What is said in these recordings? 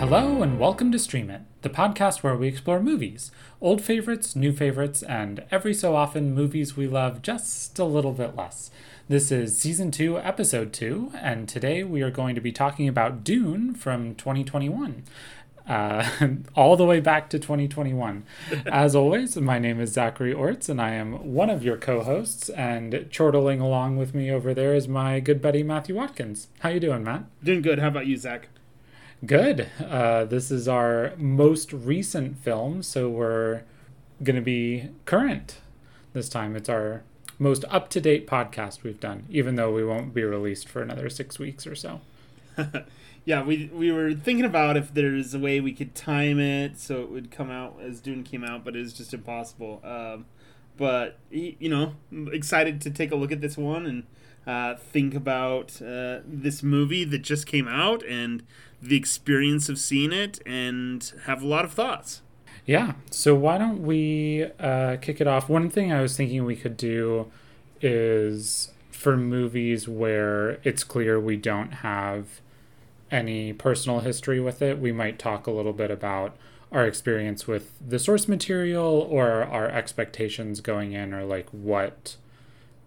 Hello and welcome to Stream It, the podcast where we explore movies, old favorites, new favorites, and every so often movies we love just a little bit less. This is season 2, episode 2, and today we are going to be talking about Dune from 2021. Uh, all the way back to 2021. As always, my name is Zachary Orts, and I am one of your co-hosts. And chortling along with me over there is my good buddy Matthew Watkins. How you doing, Matt? Doing good. How about you, Zach? Good. Uh, this is our most recent film, so we're going to be current this time. It's our most up to date podcast we've done, even though we won't be released for another six weeks or so. yeah, we we were thinking about if there's a way we could time it so it would come out as Dune came out, but it's just impossible. Um, but you know, excited to take a look at this one and uh, think about uh, this movie that just came out and the experience of seeing it and have a lot of thoughts. Yeah. So why don't we uh, kick it off? One thing I was thinking we could do is for movies where it's clear we don't have any personal history with it, we might talk a little bit about our experience with the source material or our expectations going in or like what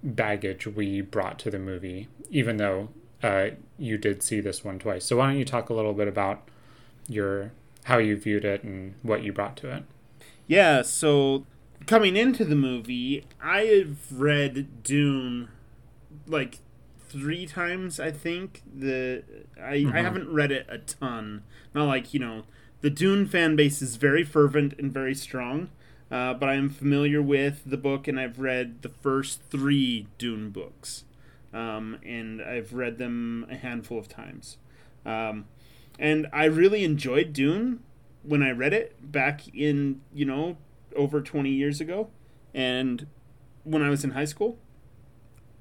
baggage we brought to the movie, even though uh, you did see this one twice. So why don't you talk a little bit about your how you viewed it and what you brought to it? Yeah, so coming into the movie, I have read Dune like three times. I think the I, mm-hmm. I haven't read it a ton. Not like you know the Dune fan base is very fervent and very strong. Uh, but I am familiar with the book and I've read the first three Dune books um, and I've read them a handful of times. Um, and I really enjoyed Dune when I read it back in, you know, over 20 years ago and when I was in high school.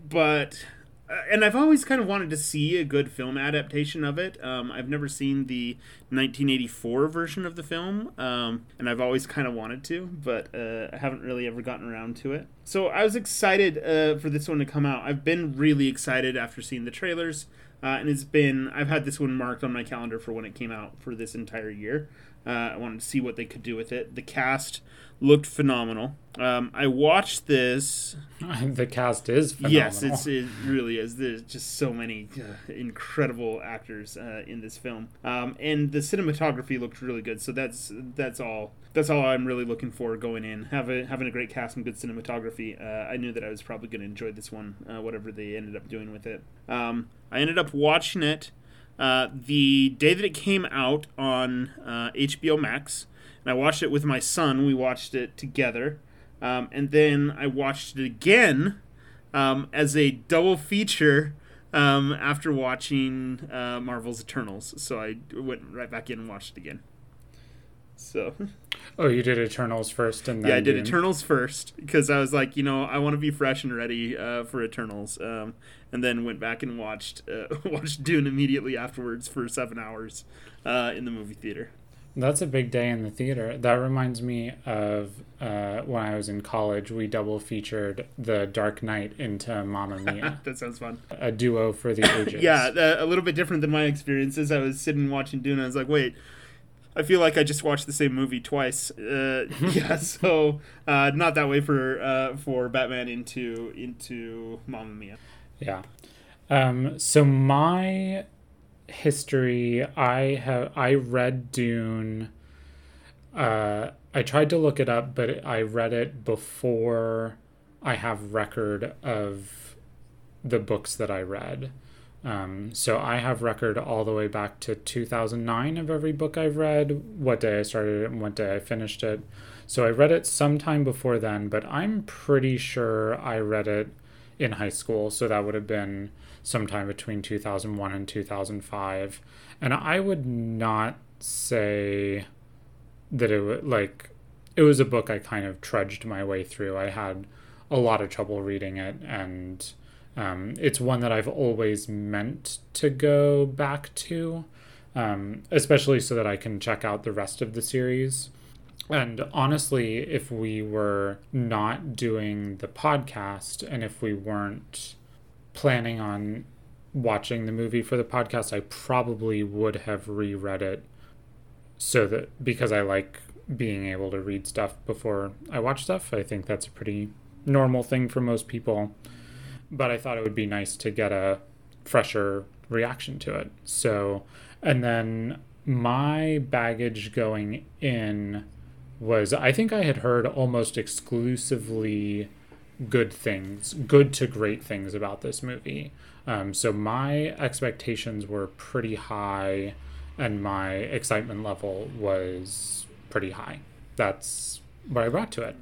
But and I've always kind of wanted to see a good film adaptation of it. Um, I've never seen the 1984 version of the film, um, and I've always kind of wanted to, but uh, I haven't really ever gotten around to it. So I was excited uh, for this one to come out. I've been really excited after seeing the trailers, uh, and it's been I've had this one marked on my calendar for when it came out for this entire year. Uh, I wanted to see what they could do with it. The cast looked phenomenal. Um, I watched this. the cast is phenomenal. Yes, it's, it really is. There's just so many uh, incredible actors uh, in this film, um, and the cinematography looked really good. So that's that's all. That's all I'm really looking for going in. Having having a great cast and good cinematography. Uh, I knew that I was probably going to enjoy this one, uh, whatever they ended up doing with it. Um, I ended up watching it uh, the day that it came out on HBO uh, Max and I watched it with my son. We watched it together, um, and then I watched it again um, as a double feature um, after watching uh, Marvel's Eternals. So I went right back in and watched it again. So. Oh, you did Eternals first, and then yeah, I did. Eternals first because I was like, you know, I want to be fresh and ready uh, for Eternals, um, and then went back and watched uh, watched Dune immediately afterwards for seven hours uh, in the movie theater. That's a big day in the theater. That reminds me of uh, when I was in college. We double featured The Dark Knight into Mamma Mia. that sounds fun. A duo for the ages. yeah, a little bit different than my experiences. I was sitting watching Dune. I was like, wait. I feel like I just watched the same movie twice. Uh, yeah, so uh, not that way for uh, for Batman into into Mamma Mia. Yeah. Um, so my history, I have I read Dune. Uh, I tried to look it up, but I read it before I have record of the books that I read. Um, so I have record all the way back to 2009 of every book I've read, what day I started it and what day I finished it. So I read it sometime before then, but I'm pretty sure I read it in high school. So that would have been sometime between 2001 and 2005. And I would not say that it was like it was a book I kind of trudged my way through. I had a lot of trouble reading it, and um, it's one that I've always meant to go back to, um, especially so that I can check out the rest of the series. And honestly, if we were not doing the podcast and if we weren't planning on watching the movie for the podcast, I probably would have reread it so that because I like being able to read stuff before I watch stuff. I think that's a pretty normal thing for most people. But I thought it would be nice to get a fresher reaction to it. So, and then my baggage going in was I think I had heard almost exclusively good things, good to great things about this movie. Um, so my expectations were pretty high, and my excitement level was pretty high. That's what I brought to it,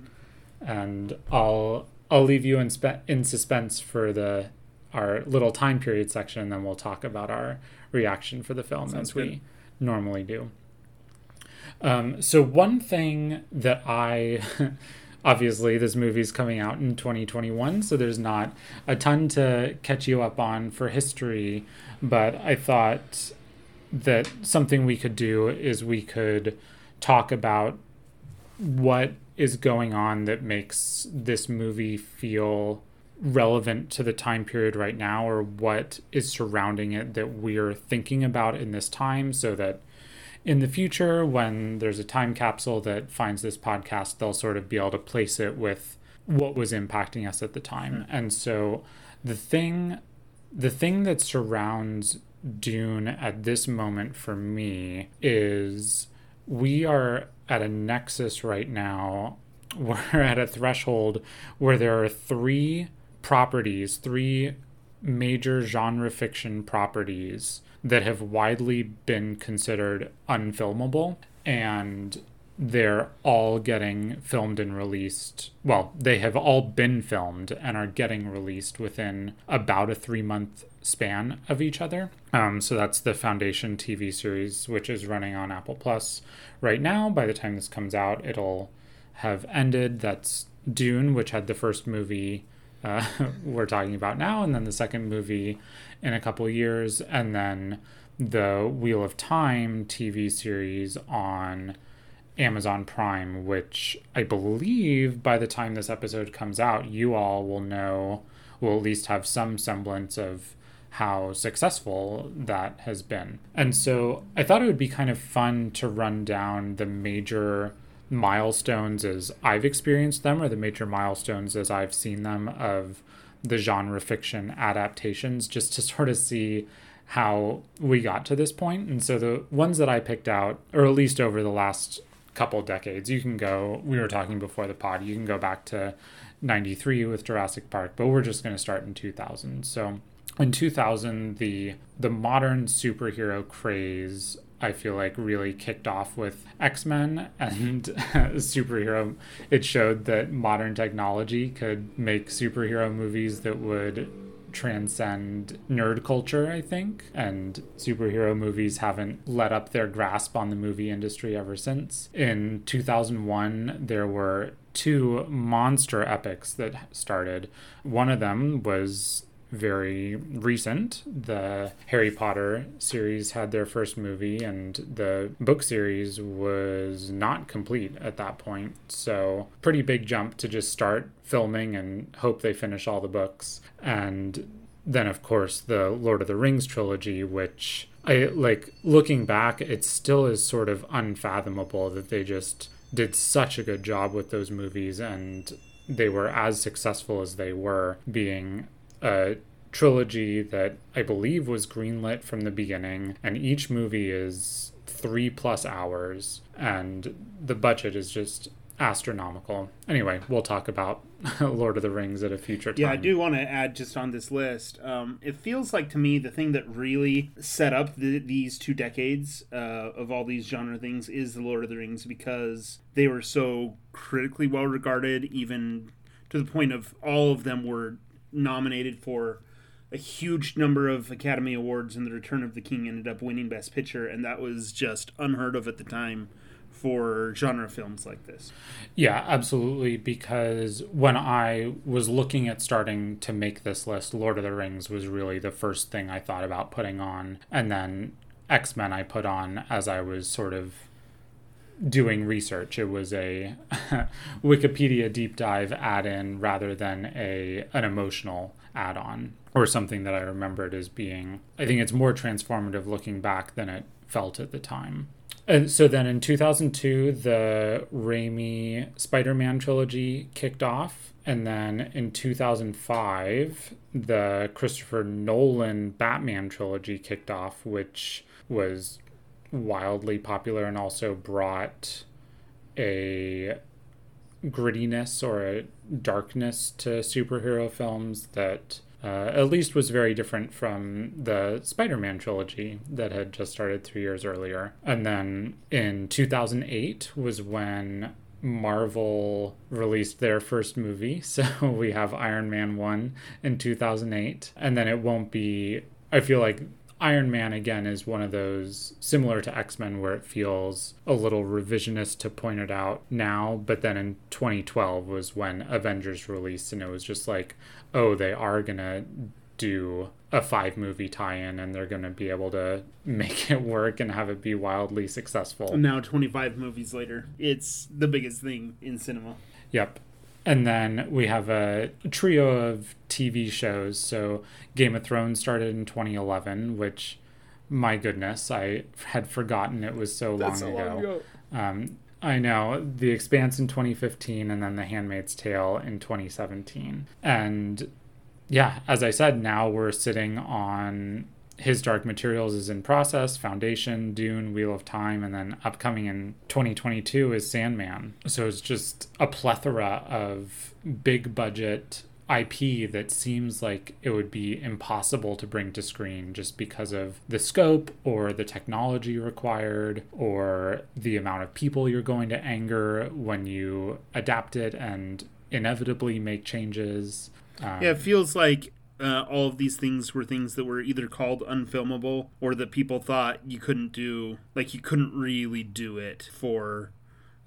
and I'll I'll leave you in spe- in suspense for the our little time period section, and then we'll talk about our reaction for the film Sounds as good. we normally do. Um, so one thing that I obviously this movie's coming out in 2021 so there's not a ton to catch you up on for history but i thought that something we could do is we could talk about what is going on that makes this movie feel relevant to the time period right now or what is surrounding it that we're thinking about in this time so that in the future, when there's a time capsule that finds this podcast, they'll sort of be able to place it with what was impacting us at the time. Mm-hmm. And so the thing the thing that surrounds Dune at this moment for me is we are at a nexus right now. We're at a threshold where there are three properties, three major genre fiction properties that have widely been considered unfilmable and they're all getting filmed and released. Well, they have all been filmed and are getting released within about a three month span of each other. Um, so that's the Foundation TV series, which is running on Apple Plus right now. By the time this comes out, it'll have ended. That's Dune, which had the first movie uh, we're talking about now, and then the second movie in a couple years, and then the Wheel of Time TV series on Amazon Prime, which I believe by the time this episode comes out, you all will know, will at least have some semblance of how successful that has been. And so I thought it would be kind of fun to run down the major milestones as I've experienced them, or the major milestones as I've seen them of the genre fiction adaptations, just to sort of see how we got to this point. And so the ones that I picked out, or at least over the last couple decades, you can go, we were talking before the pod, you can go back to 93 with Jurassic Park, but we're just going to start in 2000. So in 2000, the the modern superhero craze I feel like really kicked off with X Men and mm-hmm. superhero. It showed that modern technology could make superhero movies that would transcend nerd culture, I think. And superhero movies haven't let up their grasp on the movie industry ever since. In 2001, there were two monster epics that started. One of them was very recent. The Harry Potter series had their first movie, and the book series was not complete at that point. So, pretty big jump to just start filming and hope they finish all the books. And then, of course, the Lord of the Rings trilogy, which I like looking back, it still is sort of unfathomable that they just did such a good job with those movies and they were as successful as they were being a trilogy that I believe was greenlit from the beginning, and each movie is three plus hours, and the budget is just astronomical. Anyway, we'll talk about Lord of the Rings at a future time. Yeah, I do want to add just on this list. Um, it feels like to me the thing that really set up the, these two decades uh, of all these genre things is the Lord of the Rings because they were so critically well regarded, even to the point of all of them were nominated for a huge number of Academy Awards, and The Return of the King ended up winning Best Picture, and that was just unheard of at the time for genre films like this. Yeah, absolutely. Because when I was looking at starting to make this list, Lord of the Rings was really the first thing I thought about putting on, and then X Men I put on as I was sort of doing research. It was a Wikipedia deep dive add in rather than a an emotional add on or something that I remembered as being. I think it's more transformative looking back than it felt at the time. And so then in 2002, the Raimi Spider Man trilogy kicked off. And then in 2005, the Christopher Nolan Batman trilogy kicked off, which was wildly popular and also brought a grittiness or a darkness to superhero films that uh, at least was very different from the Spider Man trilogy that had just started three years earlier. And then in 2008 was when Marvel released their first movie. So we have Iron Man 1 in 2008. And then it won't be, I feel like Iron Man again is one of those similar to X Men where it feels a little revisionist to point it out now, but then in 2012 was when Avengers released and it was just like, oh, they are gonna do a five movie tie in and they're gonna be able to make it work and have it be wildly successful. Now, 25 movies later, it's the biggest thing in cinema. Yep. And then we have a trio of TV shows. So Game of Thrones started in 2011, which, my goodness, I had forgotten it was so long so ago. long ago. Um, I know. The Expanse in 2015, and then The Handmaid's Tale in 2017. And yeah, as I said, now we're sitting on his Dark Materials is in process, Foundation, Dune, Wheel of Time, and then upcoming in 2022 is Sandman. So it's just a plethora of big budget IP that seems like it would be impossible to bring to screen just because of the scope or the technology required or the amount of people you're going to anger when you adapt it and inevitably make changes. Um, yeah, it feels like uh, all of these things were things that were either called unfilmable or that people thought you couldn't do, like you couldn't really do it for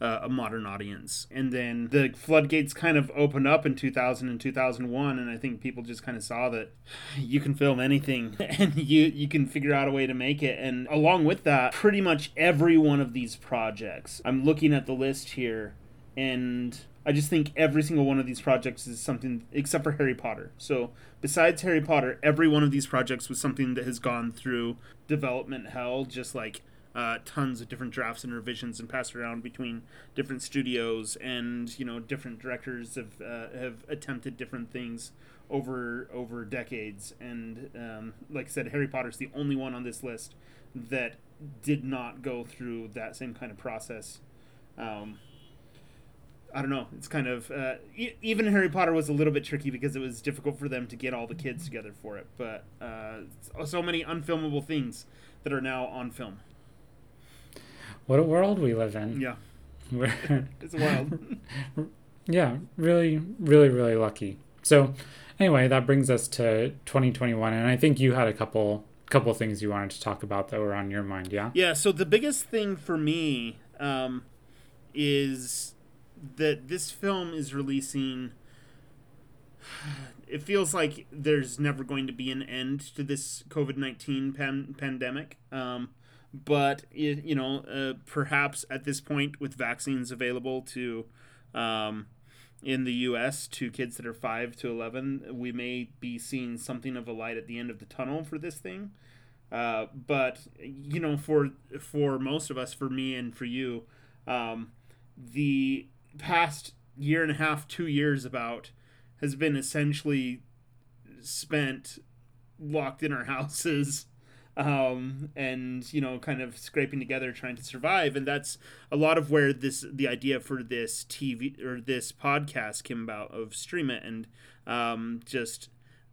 uh, a modern audience. And then the floodgates kind of opened up in 2000 and 2001, and I think people just kind of saw that you can film anything and you you can figure out a way to make it. And along with that, pretty much every one of these projects, I'm looking at the list here, and I just think every single one of these projects is something except for Harry Potter. So besides Harry Potter, every one of these projects was something that has gone through development hell, just like uh, tons of different drafts and revisions and passed around between different studios and you know different directors have uh, have attempted different things over over decades. And um, like I said, Harry Potter's the only one on this list that did not go through that same kind of process. Um, I don't know. It's kind of uh, e- even Harry Potter was a little bit tricky because it was difficult for them to get all the kids together for it. But uh, so many unfilmable things that are now on film. What a world we live in. Yeah, it's wild. yeah, really, really, really lucky. So, anyway, that brings us to 2021, and I think you had a couple couple things you wanted to talk about that were on your mind. Yeah. yeah. So the biggest thing for me um, is that this film is releasing. It feels like there's never going to be an end to this COVID nineteen pan- pandemic. Um, but it, you know, uh, perhaps at this point, with vaccines available to um, in the U.S. to kids that are five to eleven, we may be seeing something of a light at the end of the tunnel for this thing. Uh, but you know, for for most of us, for me and for you, um, the past year and a half, two years about has been essentially spent locked in our houses um, and you know kind of scraping together trying to survive. And that's a lot of where this the idea for this tv or this podcast came about of stream it and um, just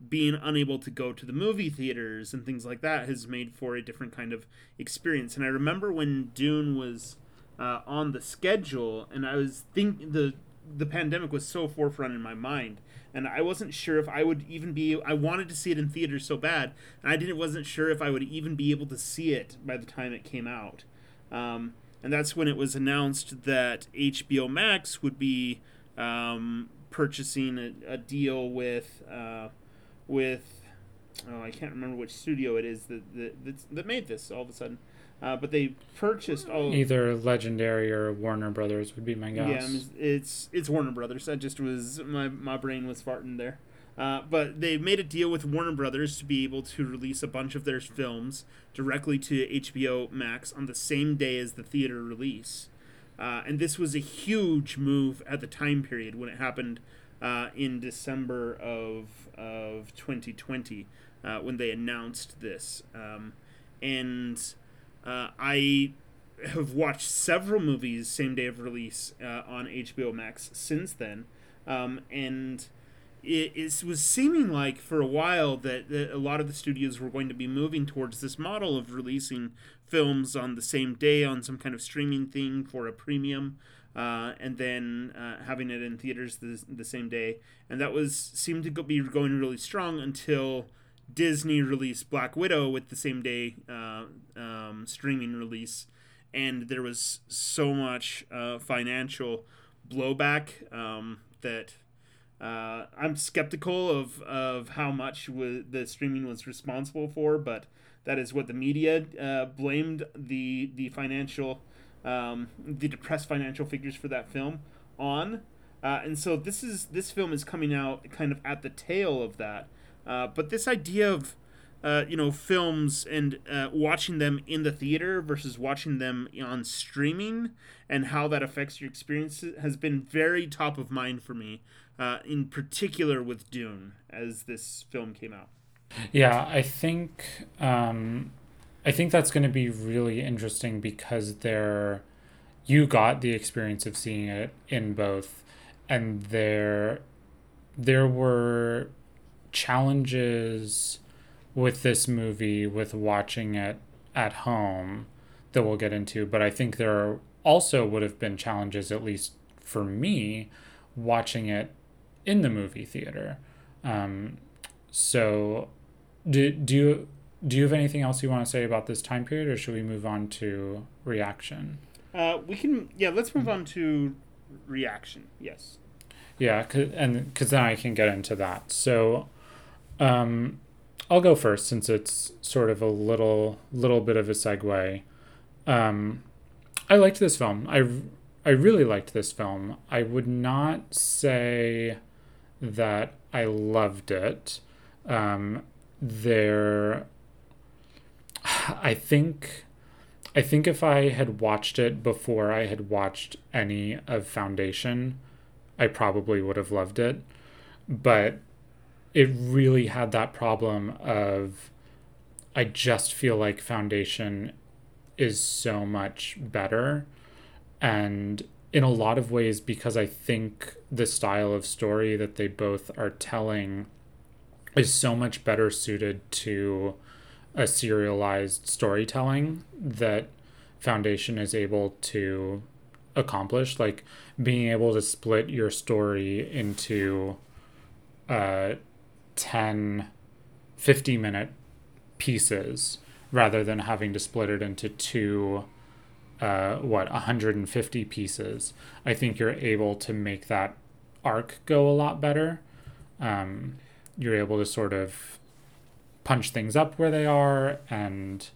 being unable to go to the movie theaters and things like that has made for a different kind of experience. And i remember when dune was uh, on the schedule and i was think the the pandemic was so forefront in my mind and I wasn't sure if I would even be. I wanted to see it in theaters so bad, and I didn't wasn't sure if I would even be able to see it by the time it came out. Um, and that's when it was announced that HBO Max would be um, purchasing a, a, deal with uh, with oh I can't remember which studio it is that that, that made this all of a sudden. Uh, but they purchased all either Legendary or Warner Brothers would be my guess. Yeah, it's it's Warner Brothers. I just was my my brain was farting there. Uh, but they made a deal with Warner Brothers to be able to release a bunch of their films directly to HBO Max on the same day as the theater release. Uh, and this was a huge move at the time period when it happened uh, in December of, of 2020 uh, when they announced this. Um, and uh, I have watched several movies same day of release uh, on HBO Max since then. Um, and it, it, was seeming like for a while that, that, a lot of the studios were going to be moving towards this model of releasing films on the same day on some kind of streaming thing for a premium. Uh, and then uh, having it in theaters the, the same day, and that was seemed to go, be going really strong until Disney released Black Widow with the same day uh, um, streaming release, and there was so much uh, financial blowback um, that uh, I'm skeptical of, of how much w- the streaming was responsible for, but that is what the media uh, blamed the the financial um, the depressed financial figures for that film on. Uh, and so this is this film is coming out kind of at the tail of that. Uh, but this idea of uh, you know films and uh, watching them in the theater versus watching them on streaming and how that affects your experience has been very top of mind for me uh, in particular with dune as this film came out. Yeah i think um, i think that's going to be really interesting because there you got the experience of seeing it in both and there there were challenges with this movie with watching it at home that we'll get into but i think there also would have been challenges at least for me watching it in the movie theater. Um, so do, do you do you have anything else you want to say about this time period or should we move on to reaction? Uh, we can yeah let's move on to reaction yes. Yeah cause, and because then i can get into that. So um, I'll go first since it's sort of a little little bit of a segue. Um, I liked this film. I I really liked this film. I would not say that I loved it. Um, there, I think, I think if I had watched it before I had watched any of Foundation, I probably would have loved it. But it really had that problem of I just feel like Foundation is so much better. And in a lot of ways, because I think the style of story that they both are telling is so much better suited to a serialized storytelling that Foundation is able to accomplish. Like being able to split your story into uh, 10 50 minute pieces rather than having to split it into two uh, what 150 pieces. I think you're able to make that arc go a lot better. Um, you're able to sort of punch things up where they are and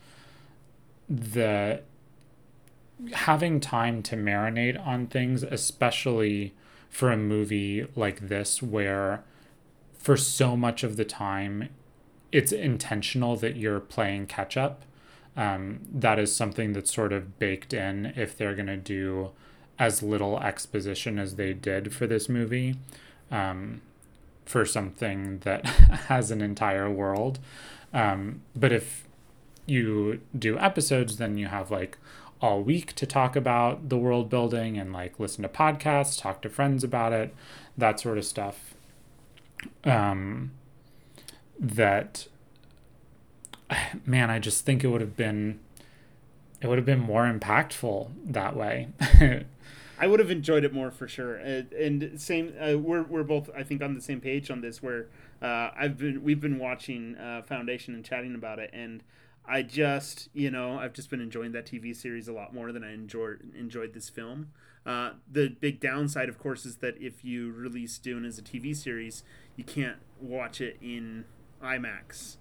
the having time to marinate on things especially for a movie like this where for so much of the time, it's intentional that you're playing catch up. Um, that is something that's sort of baked in if they're going to do as little exposition as they did for this movie um, for something that has an entire world. Um, but if you do episodes, then you have like all week to talk about the world building and like listen to podcasts, talk to friends about it, that sort of stuff um, that man, I just think it would have been it would have been more impactful that way. I would have enjoyed it more for sure. And, and same, uh, we're we're both I think on the same page on this. Where uh, I've been we've been watching uh, Foundation and chatting about it, and I just you know I've just been enjoying that TV series a lot more than I enjoyed enjoyed this film. Uh, the big downside, of course, is that if you release Dune as a TV series, you can't watch it in IMAX.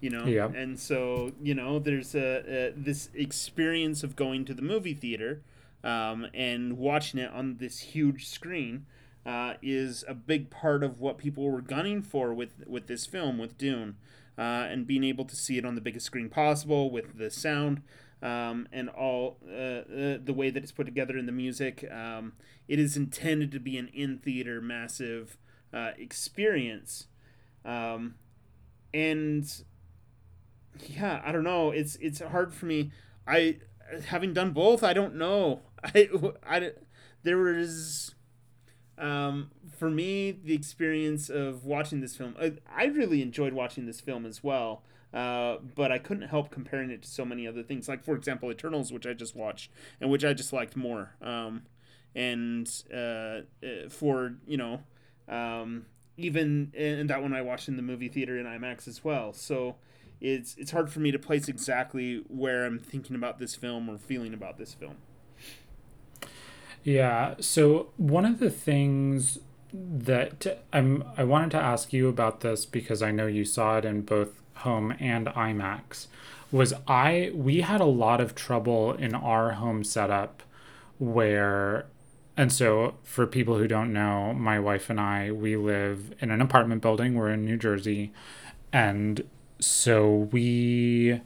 You know, yeah. and so you know, there's a, a this experience of going to the movie theater um, and watching it on this huge screen. uh, is a big part of what people were gunning for with with this film with Dune, uh, and being able to see it on the biggest screen possible with the sound. Um, and all uh, uh, the way that it's put together in the music, um, it is intended to be an in theater massive uh, experience, um, and yeah, I don't know. It's it's hard for me. I having done both, I don't know. I I there was um, for me the experience of watching this film. I, I really enjoyed watching this film as well. Uh, but I couldn't help comparing it to so many other things, like for example, Eternals, which I just watched and which I just liked more. Um, and uh, uh for you know, um, even and that one I watched in the movie theater in IMAX as well. So it's it's hard for me to place exactly where I'm thinking about this film or feeling about this film. Yeah. So one of the things that I'm I wanted to ask you about this because I know you saw it in both home and IMAX was I we had a lot of trouble in our home setup where and so for people who don't know, my wife and I we live in an apartment building. We're in New Jersey and so we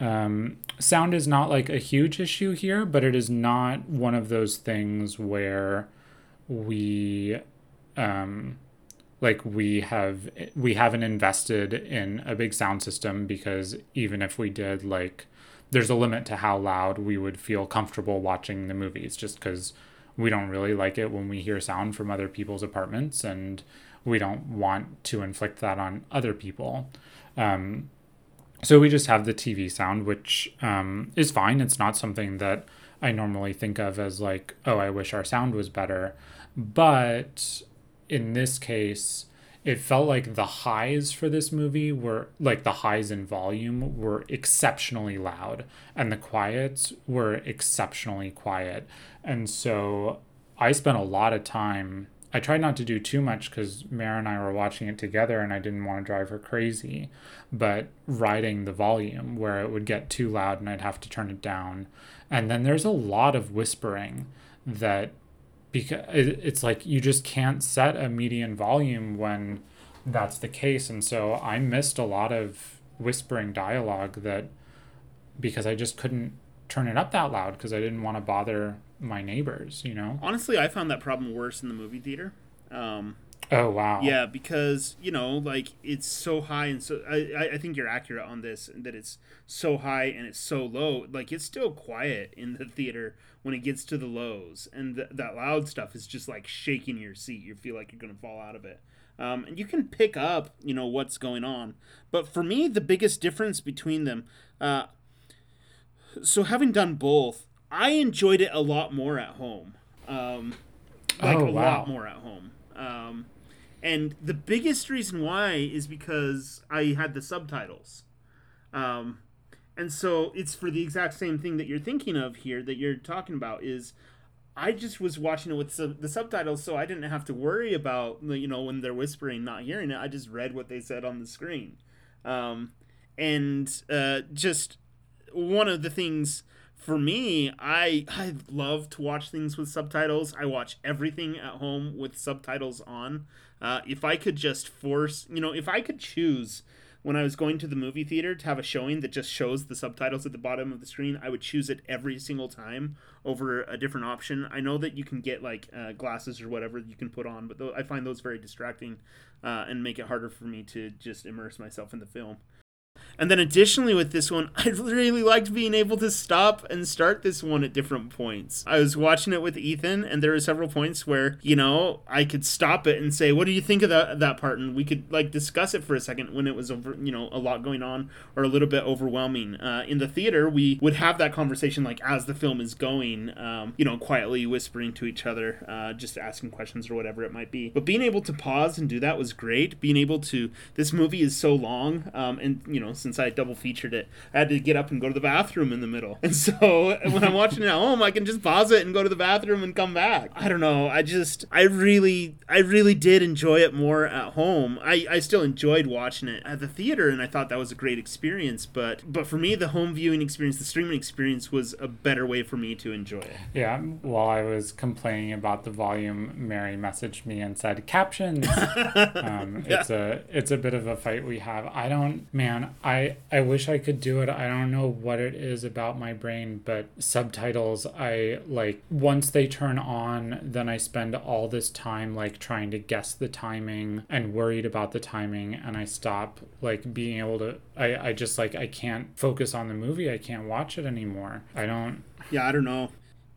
um, sound is not like a huge issue here, but it is not one of those things where we um, like we have we haven't invested in a big sound system because even if we did like there's a limit to how loud we would feel comfortable watching the movies just because we don't really like it when we hear sound from other people's apartments and we don't want to inflict that on other people um, so we just have the TV sound, which um, is fine. It's not something that I normally think of as like, oh, I wish our sound was better. But in this case, it felt like the highs for this movie were like the highs in volume were exceptionally loud and the quiets were exceptionally quiet. And so I spent a lot of time I tried not to do too much because Mara and I were watching it together and I didn't want to drive her crazy. But riding the volume where it would get too loud and I'd have to turn it down. And then there's a lot of whispering that because it's like you just can't set a median volume when that's the case. And so I missed a lot of whispering dialogue that because I just couldn't turn it up that loud because I didn't want to bother my neighbors, you know? Honestly, I found that problem worse in the movie theater. Um, oh, wow. Yeah, because, you know, like, it's so high and so. I, I think you're accurate on this, that it's so high and it's so low. Like, it's still quiet in the theater when it gets to the lows. And th- that loud stuff is just, like, shaking your seat. You feel like you're going to fall out of it. Um, and you can pick up, you know, what's going on. But for me, the biggest difference between them. Uh, so having done both, I enjoyed it a lot more at home. Um, like oh, a lot more at home. Um, and the biggest reason why is because I had the subtitles. Um, and so it's for the exact same thing that you're thinking of here that you're talking about is I just was watching it with sub- the subtitles so I didn't have to worry about you know when they're whispering not hearing it I just read what they said on the screen um, and uh, just one of the things for me, I I love to watch things with subtitles. I watch everything at home with subtitles on. Uh, if I could just force, you know, if I could choose when I was going to the movie theater to have a showing that just shows the subtitles at the bottom of the screen, I would choose it every single time over a different option. I know that you can get like uh, glasses or whatever you can put on, but th- I find those very distracting uh, and make it harder for me to just immerse myself in the film. And then additionally with this one, I really liked being able to stop and start this one at different points. I was watching it with Ethan and there were several points where, you know, I could stop it and say, "What do you think of that that part?" and we could like discuss it for a second when it was over, you know, a lot going on or a little bit overwhelming. Uh, in the theater, we would have that conversation like as the film is going, um, you know, quietly whispering to each other, uh, just asking questions or whatever it might be. But being able to pause and do that was great. Being able to this movie is so long um, and, you know, since I double featured it. I had to get up and go to the bathroom in the middle. And so when I'm watching it at home, I can just pause it and go to the bathroom and come back. I don't know. I just I really I really did enjoy it more at home. I, I still enjoyed watching it at the theater and I thought that was a great experience, but but for me the home viewing experience, the streaming experience was a better way for me to enjoy it. Yeah, while I was complaining about the volume, Mary messaged me and said captions. um, yeah. It's a it's a bit of a fight we have. I don't, man. I I wish I could do it. I don't know what it is about my brain, but subtitles. I like once they turn on, then I spend all this time like trying to guess the timing and worried about the timing, and I stop like being able to. I I just like I can't focus on the movie. I can't watch it anymore. I don't. Yeah, I don't know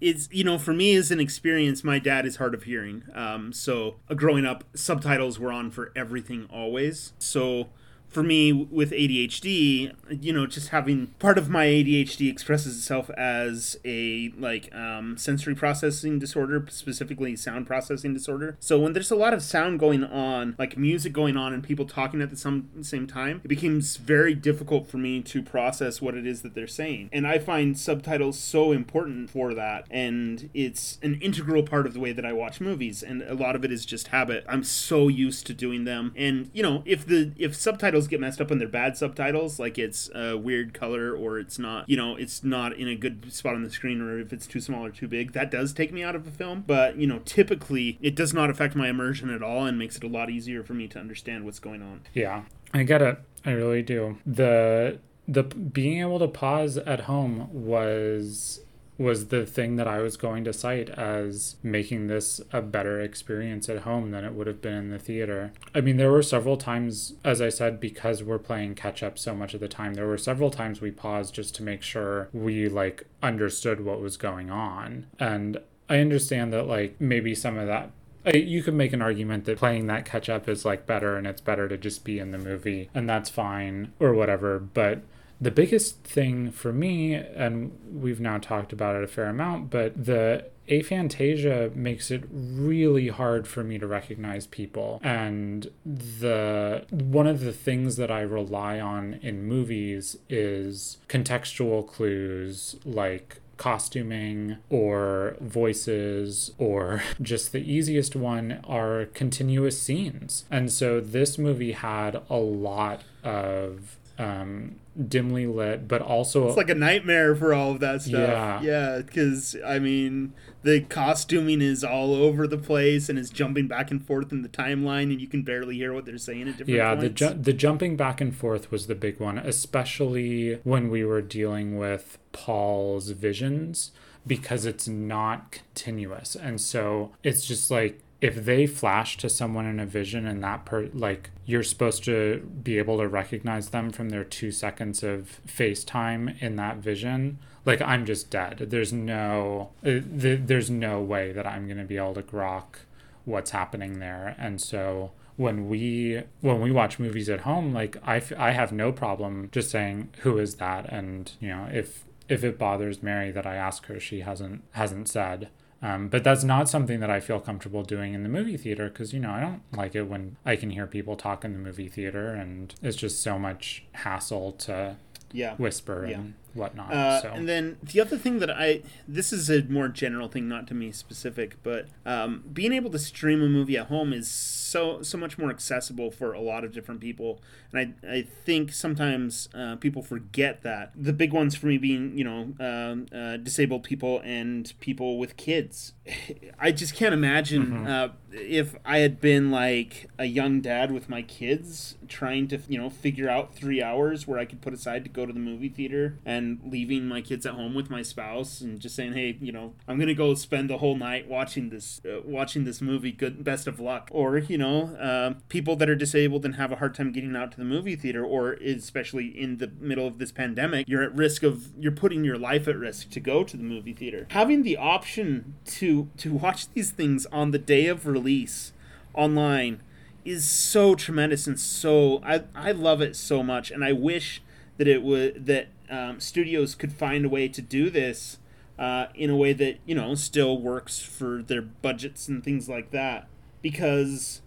it's you know for me as an experience my dad is hard of hearing um, so uh, growing up subtitles were on for everything always so for me with ADHD, you know, just having part of my ADHD expresses itself as a like um, sensory processing disorder, specifically sound processing disorder. So when there's a lot of sound going on, like music going on, and people talking at the some, same time, it becomes very difficult for me to process what it is that they're saying. And I find subtitles so important for that, and it's an integral part of the way that I watch movies. And a lot of it is just habit. I'm so used to doing them, and you know, if the if subtitles subtitles get messed up when they're bad subtitles, like it's a weird color or it's not, you know, it's not in a good spot on the screen or if it's too small or too big. That does take me out of the film, but you know, typically it does not affect my immersion at all and makes it a lot easier for me to understand what's going on. Yeah. I get it. I really do. The the being able to pause at home was was the thing that I was going to cite as making this a better experience at home than it would have been in the theater. I mean, there were several times, as I said, because we're playing catch up so much of the time, there were several times we paused just to make sure we like understood what was going on. And I understand that like maybe some of that you could make an argument that playing that catch up is like better and it's better to just be in the movie and that's fine or whatever but the biggest thing for me, and we've now talked about it a fair amount, but the aphantasia makes it really hard for me to recognize people. And the one of the things that i rely on in movies is contextual clues like costuming or voices or just the easiest one are continuous scenes. And so this movie had a lot of um, dimly lit, but also it's like a nightmare for all of that stuff. Yeah, yeah, because I mean, the costuming is all over the place and is jumping back and forth in the timeline, and you can barely hear what they're saying at different yeah, points. the ju- the jumping back and forth was the big one, especially when we were dealing with Paul's visions because it's not continuous, and so it's just like if they flash to someone in a vision and that per like you're supposed to be able to recognize them from their two seconds of FaceTime in that vision, like I'm just dead. There's no uh, th- there's no way that I'm gonna be able to grok what's happening there, and so when we when we watch movies at home like I, f- I have no problem just saying who is that and you know if if it bothers mary that i ask her she hasn't hasn't said um, but that's not something that I feel comfortable doing in the movie theater because, you know, I don't like it when I can hear people talk in the movie theater and it's just so much hassle to yeah. whisper yeah. and whatnot. Uh, so. And then the other thing that I, this is a more general thing, not to me specific, but um, being able to stream a movie at home is so so much more accessible for a lot of different people and i, I think sometimes uh, people forget that the big ones for me being you know um, uh, disabled people and people with kids i just can't imagine mm-hmm. uh, if i had been like a young dad with my kids trying to you know figure out three hours where i could put aside to go to the movie theater and leaving my kids at home with my spouse and just saying hey you know i'm gonna go spend the whole night watching this uh, watching this movie good best of luck or you know uh, people that are disabled and have a hard time getting out to the movie theater, or especially in the middle of this pandemic, you're at risk of you're putting your life at risk to go to the movie theater. Having the option to to watch these things on the day of release online is so tremendous and so I I love it so much, and I wish that it would that um, studios could find a way to do this. Uh, in a way that you know still works for their budgets and things like that because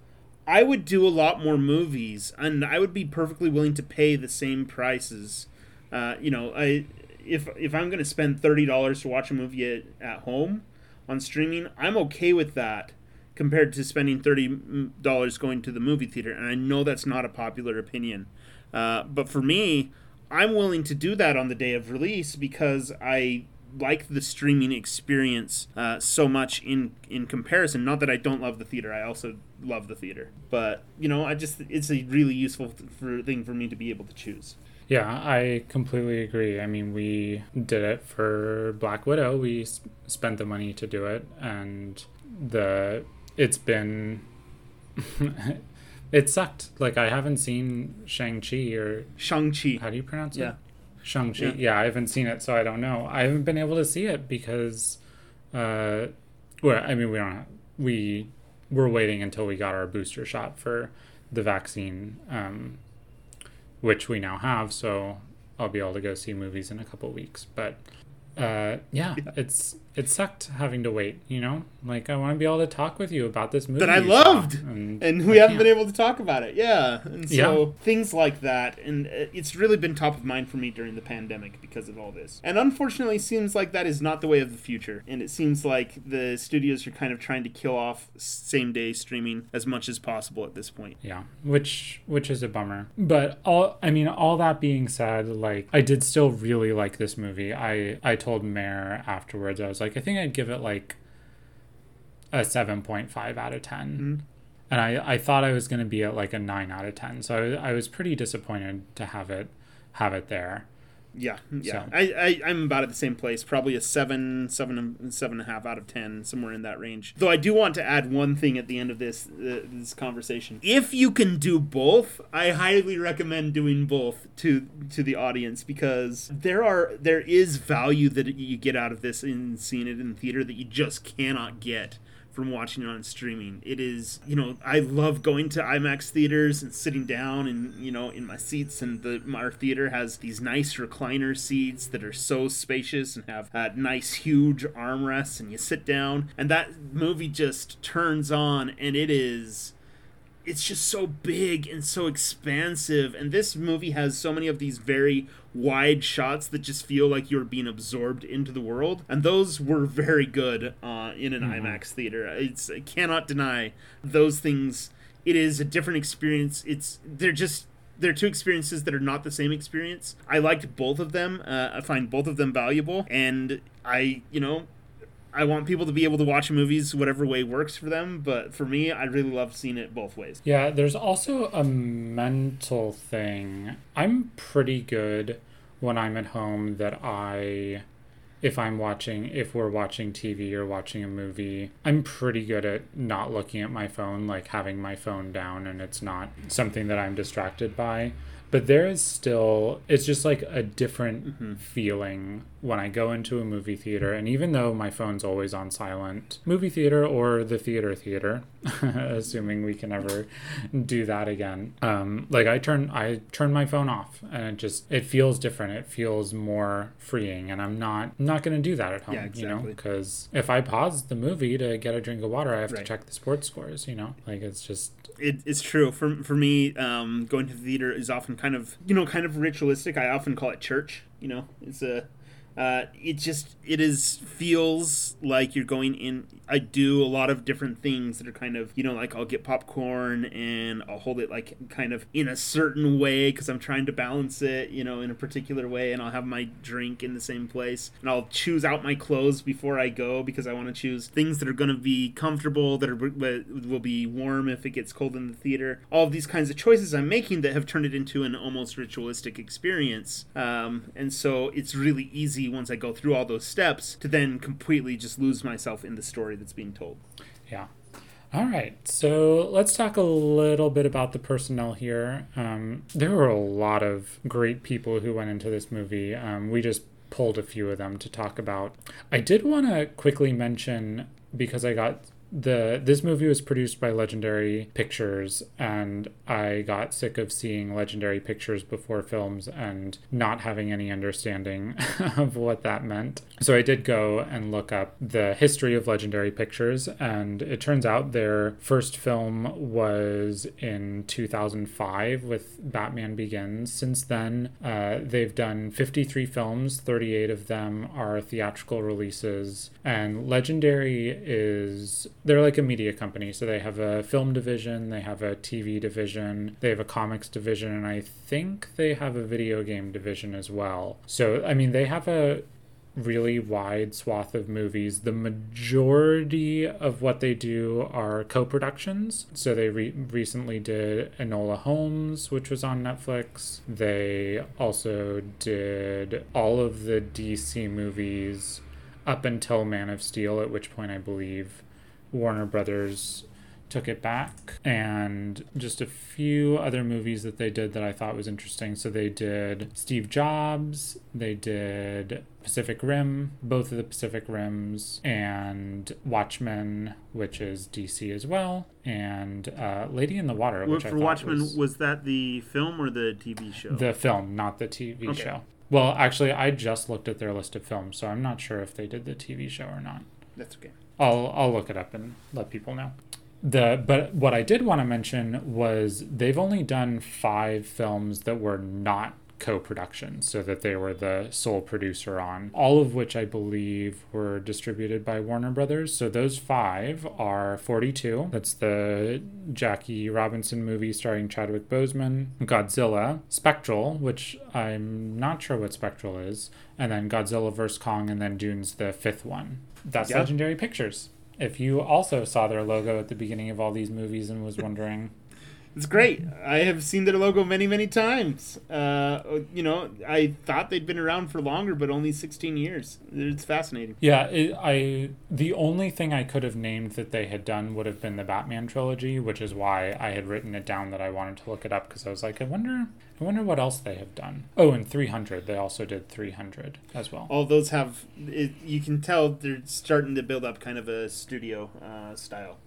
I would do a lot more movies, and I would be perfectly willing to pay the same prices. Uh, you know, I if if I'm going to spend thirty dollars to watch a movie at, at home on streaming, I'm okay with that compared to spending thirty dollars going to the movie theater. And I know that's not a popular opinion, uh, but for me, I'm willing to do that on the day of release because I like the streaming experience uh, so much in in comparison. Not that I don't love the theater; I also love the theater. But you know, I just it's a really useful th- for, thing for me to be able to choose. Yeah, I completely agree. I mean, we did it for Black Widow. We s- spent the money to do it, and the it's been. it sucked. Like I haven't seen Shang Chi or Shang Chi. How do you pronounce it? Yeah. Shang Chi. Yeah. Yeah. I haven't seen it, so I don't know. I haven't been able to see it because, uh, well, I mean, we don't. Have, we we're waiting until we got our booster shot for the vaccine, um, which we now have. So I'll be able to go see movies in a couple weeks. But uh, yeah, it's it sucked having to wait. You know, like I want to be able to talk with you about this movie That I loved! and, and we I haven't been can't. able to talk about it. Yeah, and so things like that, and it's really been top of mind for me during the pandemic because of all this. And unfortunately, seems like that is not the way of the future. And it seems like the studios are kind of trying to kill off same day streaming as much as possible at this point. Yeah, which which is a bummer. But all I mean, all that being said, like I did still really like this movie. I I told Mare afterwards, I was like, I think I'd give it like a seven point five out of 10 mm-hmm. and I I thought I was gonna be at like a nine out of ten. So I, I was pretty disappointed to have it have it there. Yeah, yeah. So- I, I I'm about at the same place, probably a seven, seven, and seven and a half out of ten, somewhere in that range. Though I do want to add one thing at the end of this uh, this conversation. If you can do both, I highly recommend doing both to to the audience because there are there is value that you get out of this in seeing it in theater that you just cannot get from watching it on streaming. It is, you know, I love going to IMAX theaters and sitting down and, you know, in my seats. And the our theater has these nice recliner seats that are so spacious and have uh, nice, huge armrests. And you sit down, and that movie just turns on, and it is it's just so big and so expansive. And this movie has so many of these very wide shots that just feel like you're being absorbed into the world. And those were very good uh, in an imax theater. It's i cannot deny those things. It is a different experience. It's they're just they're two experiences that are not the same experience. I liked both of them. Uh, i find both of them valuable. And i you know I want people to be able to watch movies whatever way works for them, but for me, I really love seeing it both ways. Yeah, there's also a mental thing. I'm pretty good when I'm at home that I if I'm watching if we're watching TV or watching a movie, I'm pretty good at not looking at my phone, like having my phone down and it's not something that I'm distracted by. But there is still it's just like a different feeling when I go into a movie theater and even though my phone's always on silent, movie theater or the theater theater, assuming we can ever do that again. Um, like I turn I turn my phone off and it just it feels different. It feels more freeing and I'm not not going to do that at home, Yeah, you know, cuz if I pause the movie to get a drink of water, I have Right. to check the sports scores, you know? Like it's just It, it's true for for me. Um, going to the theater is often kind of you know kind of ritualistic. I often call it church. You know, it's a uh, it just it is feels like you're going in. I do a lot of different things that are kind of you know like I'll get popcorn and I'll hold it like kind of in a certain way because I'm trying to balance it you know in a particular way and I'll have my drink in the same place and I'll choose out my clothes before I go because I want to choose things that are going to be comfortable that are that will be warm if it gets cold in the theater. All these kinds of choices I'm making that have turned it into an almost ritualistic experience. Um, and so it's really easy once I go through all those steps to then completely just lose myself in the story that's being told. Yeah. All right. So let's talk a little bit about the personnel here. Um, there were a lot of great people who went into this movie. Um, we just pulled a few of them to talk about. I did want to quickly mention because I got the this movie was produced by Legendary Pictures, and I got sick of seeing Legendary Pictures before films and not having any understanding of what that meant. So I did go and look up the history of Legendary Pictures, and it turns out their first film was in 2005 with Batman Begins. Since then, uh, they've done 53 films, 38 of them are theatrical releases, and Legendary is they're like a media company, so they have a film division, they have a TV division, they have a comics division, and I think they have a video game division as well. So I mean, they have a really wide swath of movies. The majority of what they do are co productions. So they re- recently did Enola Holmes, which was on Netflix. They also did all of the DC movies up until Man of Steel, at which point I believe Warner Brothers took it back and just a few other movies that they did that I thought was interesting. So they did Steve Jobs, they did Pacific Rim, both of the Pacific Rims, and Watchmen, which is DC as well, and uh, Lady in the Water. Which For Watchmen, was, was, that the film or the TV show? The film, not the TV okay. show. Well, actually, I just looked at their list of films, so I'm not sure if they did the TV show or not. That's okay. I'll I'll look it up and let people know the but what I did want to mention was they've only done five films that were not co-productions so that they were the sole producer on all of which i believe were distributed by warner brothers. So those five are 42 that's the jackie robinson movie starring chadwick boseman godzilla spectral which i'm not sure what spectral is and then godzilla vs kong and then dune's the fifth one. That's yep. legendary pictures if you also saw their logo at the beginning of all these movies and was wondering it's great. I have seen their logo many, many times. Uh, you know, I thought they'd been around for longer, but only 16 years. It's fascinating. Yeah, it, I the only thing I could have named that they had done would have been the Batman trilogy, which is why I had written it down that I wanted to look it up because I was like, I wonder, I wonder what else they have done. Oh, and 300. They also did 300 as well. All those have. It, you can tell they're starting to build up kind of a studio uh, style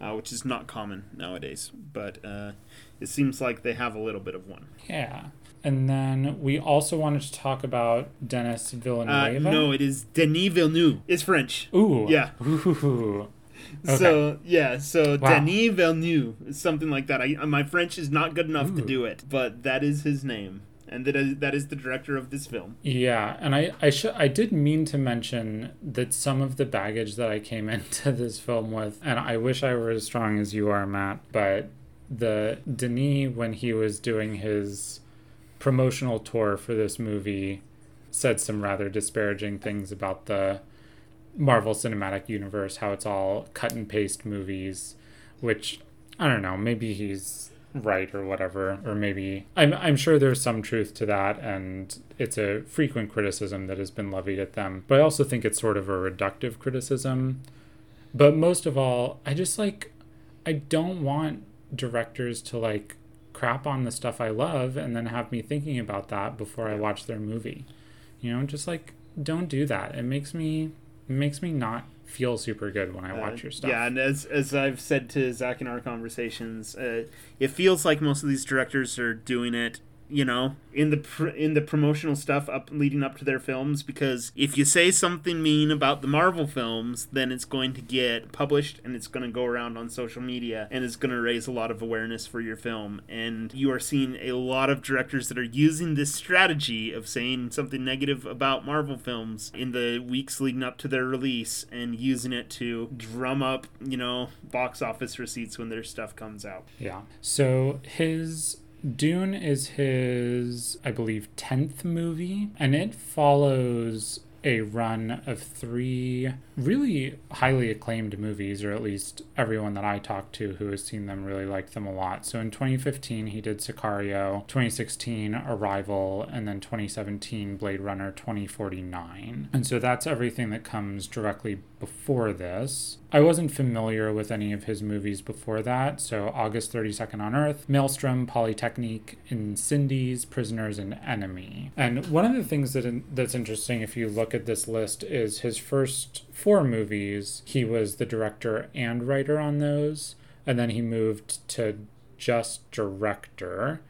uh, which is not common nowadays. But uh, it seems like they have a little bit of one. Yeah. And then we also wanted to talk about Denis Villeneuve. Uh, no, it is Denis Villeneuve. It's French. Ooh. Yeah. Ooh. Okay. So yeah, so wow. Denis Villeneuve, something like that. I my French is not good enough Ooh. to do it, but that is his name and that is, that is the director of this film. Yeah, and I I should I did mean to mention that some of the baggage that I came into this film with, and I wish I were as strong as you are, Matt, but the Denis when he was doing his promotional tour for this movie said some rather disparaging things about the Marvel Cinematic Universe, how it's all cut and paste movies, which I don't know, maybe he's right or whatever or maybe I'm I'm sure there's some truth to that and it's a frequent criticism that has been levied at them but I also think it's sort of a reductive criticism. But most of all I just like I don't want directors to like crap on the stuff I love and then have me thinking about that before I watch their movie. You know just like don't do that. It makes me it makes me not feel super good when I uh, watch your stuff. Yeah, and as as I've said to Zach in our conversations, uh, it feels like most of these directors are doing it you know in the pr- in the promotional stuff up leading up to their films because if you say something mean about the Marvel films then it's going to get published and it's going to go around on social media and it's going to raise a lot of awareness for your film. And you are seeing a lot of directors that are using this strategy of saying something negative about Marvel films in the weeks leading up to their release and using it to drum up you know box office receipts when their stuff comes out. Yeah. So his Dune is his, I believe, 10th movie, and it follows a run of three really highly acclaimed movies, or at least everyone that I talked to who has seen them really liked them a lot. So in 2015, he did Sicario, 2016, Arrival, and then 2017, Blade Runner 2049. And so that's everything that comes directly before this. I wasn't familiar with any of his movies before that, so August 32nd on Earth, Maelstrom, Polytechnique, Incendies, Prisoners, and Enemy. And one of the things that that's interesting if you look at this list is his first four movies, he was the director and writer on those, and then he moved to just director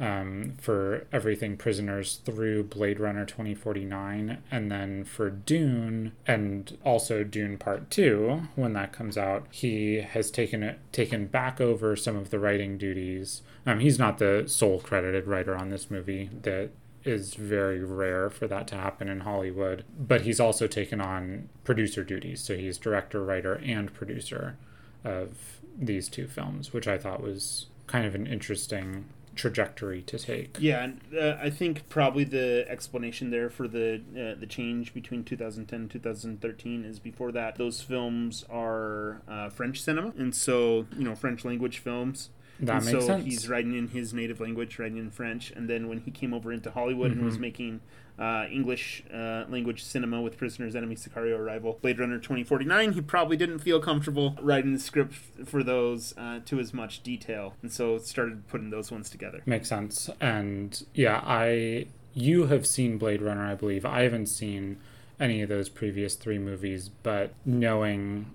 um, for everything prisoners through Blade Runner 2049, and then for Dune and also Dune Part Two when that comes out, he has taken it taken back over some of the writing duties. Um, he's not the sole credited writer on this movie. That is very rare for that to happen in Hollywood. But he's also taken on producer duties, so he's director, writer, and producer of these two films, which I thought was kind of an interesting trajectory to take. Yeah, and uh, I think probably the explanation there for the uh, the change between 2010 and 2013 is before that those films are uh, French cinema, and so you know French language films. That and makes so sense. he's writing in his native language, writing in French, and then when he came over into Hollywood and was Mhm. making uh, English uh, language cinema with Prisoners, Enemy, Sicario, Arrival, Blade Runner 2049, he probably didn't feel comfortable writing the script for those uh, to as much detail, and so started putting those ones together. Makes sense. And yeah, I you have seen Blade Runner, I believe. I haven't seen any of those previous three movies, but knowing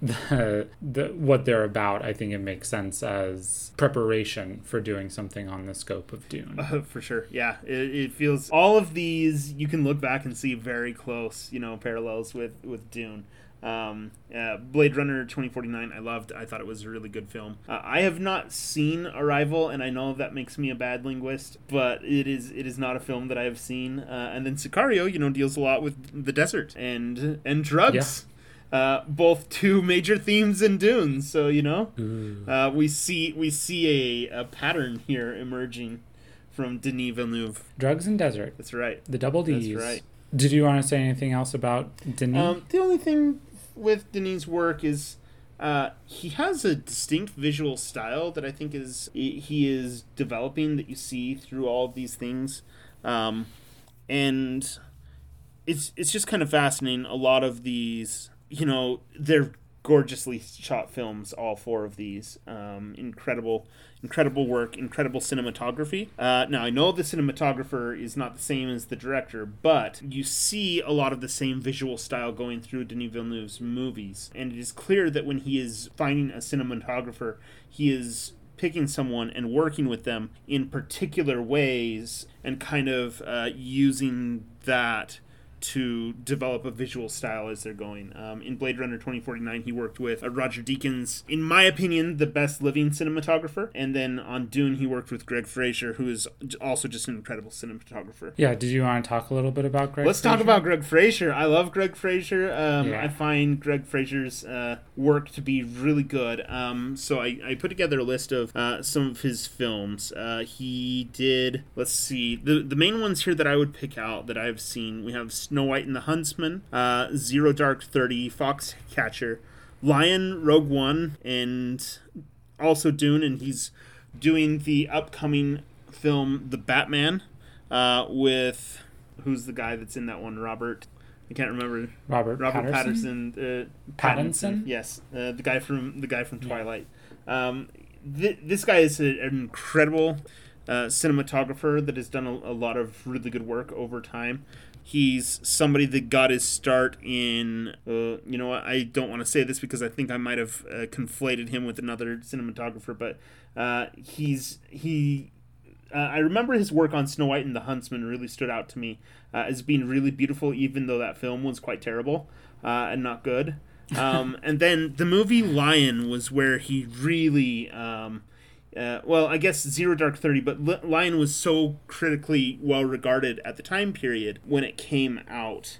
the, the what they're about, I think it makes sense as preparation for doing something on the scope of Dune. Uh, for sure, yeah. It, it feels all of these you can look back and see very close, you know, parallels with with Dune. Um, uh, Blade Runner 2049, I loved. I thought it was a really good film. Uh, I have not seen Arrival, and I know that makes me a bad linguist, but it is it is not a film that I have seen. Uh, and then Sicario, you know, deals a lot with the desert and and drugs. Uh, both two major themes in Dune, so you know, uh, we see we see a, a pattern here emerging from Denis Villeneuve. Drugs and desert. That's right. The double D's. That's right. Did you want to say anything else about Denis? Um, the only thing with Denis' work is uh, he has a distinct visual style that I think is he is developing that you see through all of these things, um, and it's it's just kind of fascinating. A lot of these, you know, they're gorgeously shot films. All four of these, um, incredible, incredible work, incredible cinematography. Uh, now I know the cinematographer is not the same as the director, but you see a lot of the same visual style going through Denis Villeneuve's movies, and it is clear that when he is finding a cinematographer, he is picking someone and working with them in particular ways and kind of uh, using that to develop a visual style as they're going. Um, in Blade Runner 2049, he worked with uh, Roger Deakins, in my opinion, the best living cinematographer. And then on Dune, he worked with Greig Fraser, who is also just an incredible cinematographer. yeah, did you want to talk a little bit about Greig? Let's talk about Greig Fraser. I love Greig Fraser. Um, Yeah. I find Greig Fraser's uh, work to be really good. Um, so I, I put together a list of uh, some of his films. Uh, he did, let's see, the, the main ones here that I would pick out that I've seen we have Snow White and the Huntsman, uh, Zero Dark Thirty, Foxcatcher, Lion, Rogue One, and also Dune. And he's doing the upcoming film, The Batman, uh, with who's the guy that's in that one? Robert. I can't remember. Robert, Robert Patterson. Patterson. uh, Pattinson? Yes, uh, the guy from the guy from Twilight. Um, th- this guy is a, an incredible uh, cinematographer that has done a, a lot of really good work over time. He's somebody that got his start in. Uh, you know, I don't want to say this because I think I might have uh, conflated him with another cinematographer, but uh, he's he uh, I remember his work on Snow White and the Huntsman really stood out to me uh, as being really beautiful, even though that film was quite terrible uh, and not good. Um, and then the movie Lion was where he really, um, uh, well, I guess Zero Dark Thirty, but Li- Lion was so critically well regarded at the time period when it came out.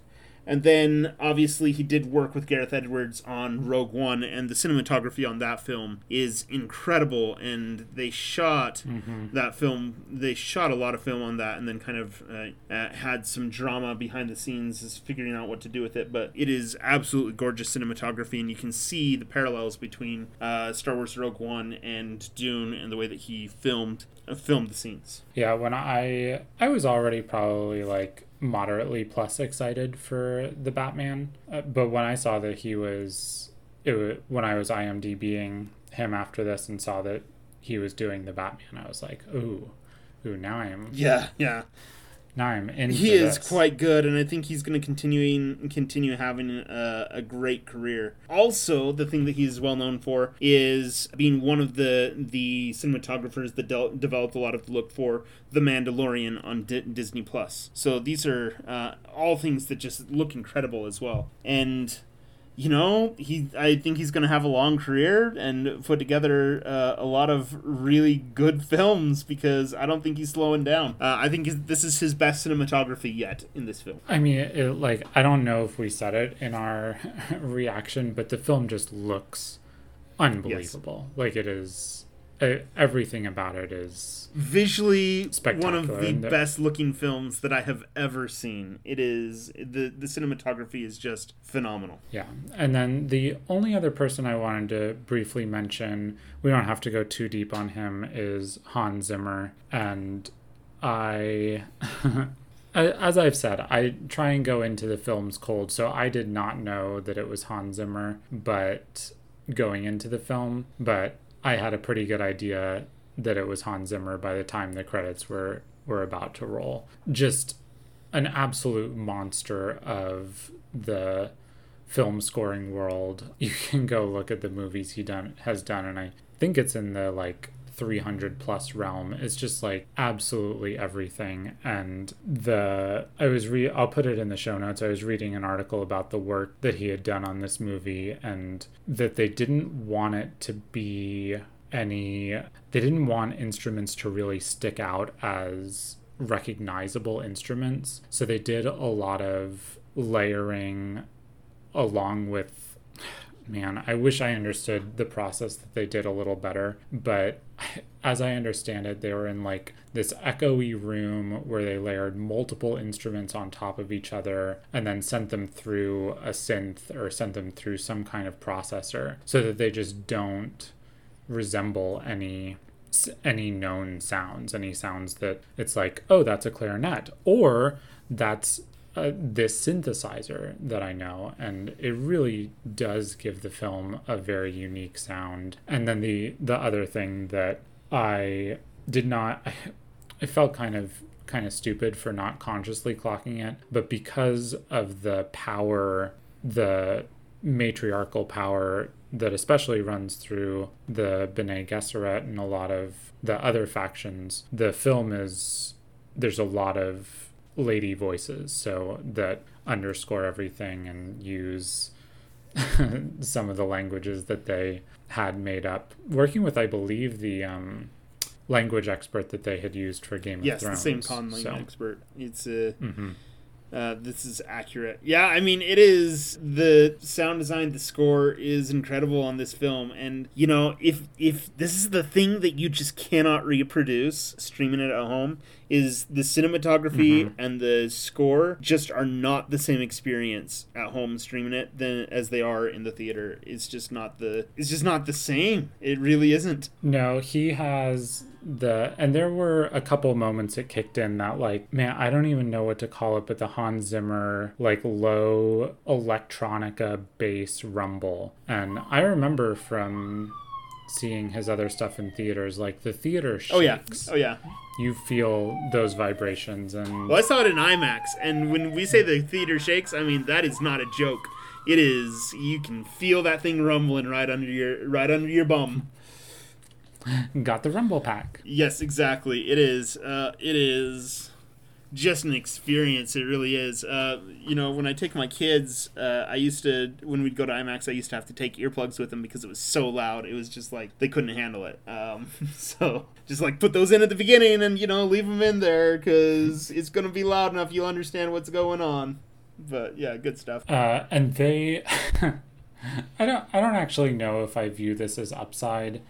And then obviously he did work with Gareth Edwards on Rogue One, and the cinematography on that film is incredible. And they shot that film, they shot a lot of film on that, and then kind of uh, uh, had some drama behind the scenes, as figuring out what to do with it. But it is absolutely gorgeous cinematography, and you can see the parallels between uh, Star Wars Rogue One and Dune, and the way that he filmed uh, filmed the scenes. Yeah, when I I was already probably like moderately plus excited for the Batman. Uh, but when I saw that he was, it was, when I was IMDBing him after this and saw that he was doing the Batman, I was like, ooh, ooh, now I'm Yeah, yeah. Now in. He is this. quite good, and I think he's going to continue continue having a, a great career. Also, the thing that he's well known for is being one of the the cinematographers that del- developed a lot of the look for The Mandalorian on D- Disney Plus. So these are uh, all things that just look incredible as well, and. You know, he. I think he's going to have a long career and put together uh, a lot of really good films because I don't think he's slowing down. Uh, I think this is his best cinematography yet in this film. I mean, it, like I don't know if we said it in our reaction, but the film just looks unbelievable. Like it is, everything about it is Visually, one of the best looking films that I have ever seen. It is the the cinematography is just phenomenal. yeah. And then the only other person I wanted to briefly mention, we don't have to go too deep on him, is Hans Zimmer, and I. As I've said, I try and go into the films cold, so I did not know that it was Hans Zimmer, but going into the film, but I had a pretty good idea that it was Hans Zimmer by the time the credits were were about to roll. Just an absolute monster of the film scoring world. You can go look at the movies he done has done and I think it's in the like 300 plus realm. It's just like absolutely everything. And the i was re i'll put it in the show notes. I was reading an article about the work that he had done on this movie and that they didn't want it to be any they didn't want instruments to really stick out as recognizable instruments. So they did a lot of layering along with man i wish i understood the process that they did a little better but as i understand it they were in like this echoey room where they layered multiple instruments on top of each other and then sent them through a synth or sent them through some kind of processor so that they just don't resemble any any known sounds any sounds that it's like oh that's a clarinet or that's uh, this synthesizer that I know, and it really does give the film a very unique sound. And then the the other thing that I did not, I felt kind of kind of stupid for not consciously clocking it, but because of the power, the matriarchal power that especially runs through the Bene Gesserit and a lot of the other factions, the film is there's a lot of lady voices so that underscore everything and use some of the languages that they had made up working with i believe the um, language expert that they had used for game Yes, of the thrones same con so, expert. It's uh, mhm. uh, this is accurate. Yeah, I mean it is the sound design, the score is incredible on this film, and you know if if this is the thing that you just cannot reproduce streaming it at home is the cinematography Mhm. and the score just are not the same experience at home streaming it than as they are in the theater. It's just not the it's just not the same. It really isn't. No, he has the and there were a couple moments it kicked in that like man, I don't even know what to call it, but the Hans Zimmer like low electronica bass rumble. And I remember from seeing his other stuff in theaters like the theater shakes. Oh yeah. Oh yeah. You feel those vibrations and Well, I saw it in IMAX, and when we say the theater shakes, I mean that is not a joke. It is. You can feel that thing rumbling right under your right under your bum. got the rumble pack. Yes, exactly. It is. Uh, it is just an experience. It really is. Uh, you know, when I take my kids, uh, I used to when we'd go to IMAX, I used to have to take earplugs with them because it was so loud. It was just like they couldn't handle it. Um, so just like put those in at the beginning and you know leave them in there because it's gonna be loud enough. You'll understand what's going on. But yeah, good stuff. Uh, and they, I don't, I don't actually know if I view this as upside.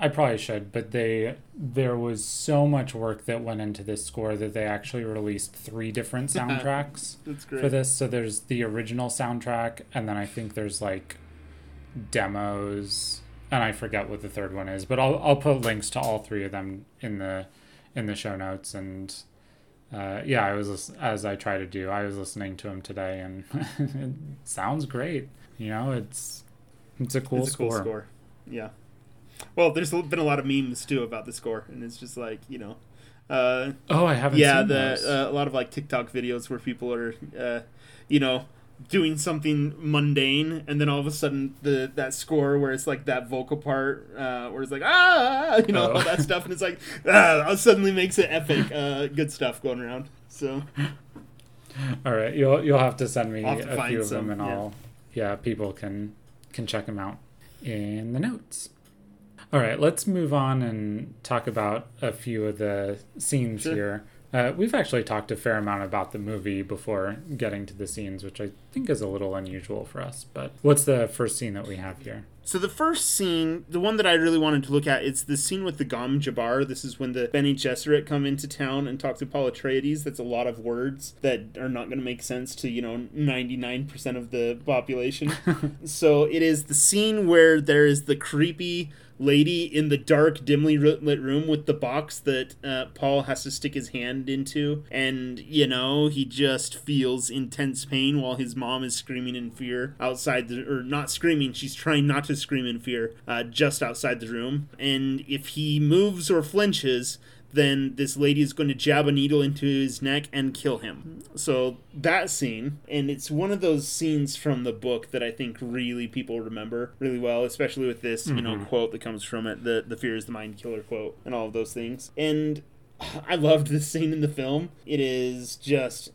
I probably should, but they, there was so much work that went into this score that they actually released three different soundtracks for this. So there's the original soundtrack, and then I think there's like demos, and I forget what the third one is, but I'll I'll put links to all three of them in the in the show notes and uh, yeah, I was as I try to do. I was listening to him today, and it sounds great. You know, it's it's a cool it's a score. cool score. Yeah. Well, there's been a lot of memes too about the score, and it's just like you know, uh, Oh, I haven't. yeah, seen the uh, a lot of like TikTok videos where people are, uh, you know, doing something mundane, and then all of a sudden the that score where it's like that vocal part uh, where it's like ah, you know, Oh. all that stuff, and it's like ah, suddenly makes it epic. Uh, good stuff going around. So All right, you'll you'll have to send me to a few of some, them, and yeah. I'll yeah, people can can check them out in the notes. All right, let's move on and talk about a few of the scenes Sure. here. Uh, we've actually talked a fair amount about the movie before getting to the scenes, which I think is a little unusual for us. But what's the first scene that we have here? So the first scene, the one that I really wanted to look at, it's the scene with the Gom Jabbar. This is when the Bene Gesserit come into town and talk to Paul Atreides. That's a lot of words that are not going to make sense to you know ninety nine percent of the population. so it is the scene where there is the creepy lady in the dark, dimly lit room with the box that uh, Paul has to stick his hand into, and you know he just feels intense pain while his mom is screaming in fear outside the or not screaming. She's trying not to scream in fear, uh, just outside the room, and if he moves or flinches. Then this lady is going to jab a needle into his neck and kill him. So that scene, and it's one of those scenes from the book that I think really people remember really well, especially with this, you know, mm-hmm. quote that comes from it, the the fear is the mind killer quote, and all of those things. And I loved this scene in the film. It is just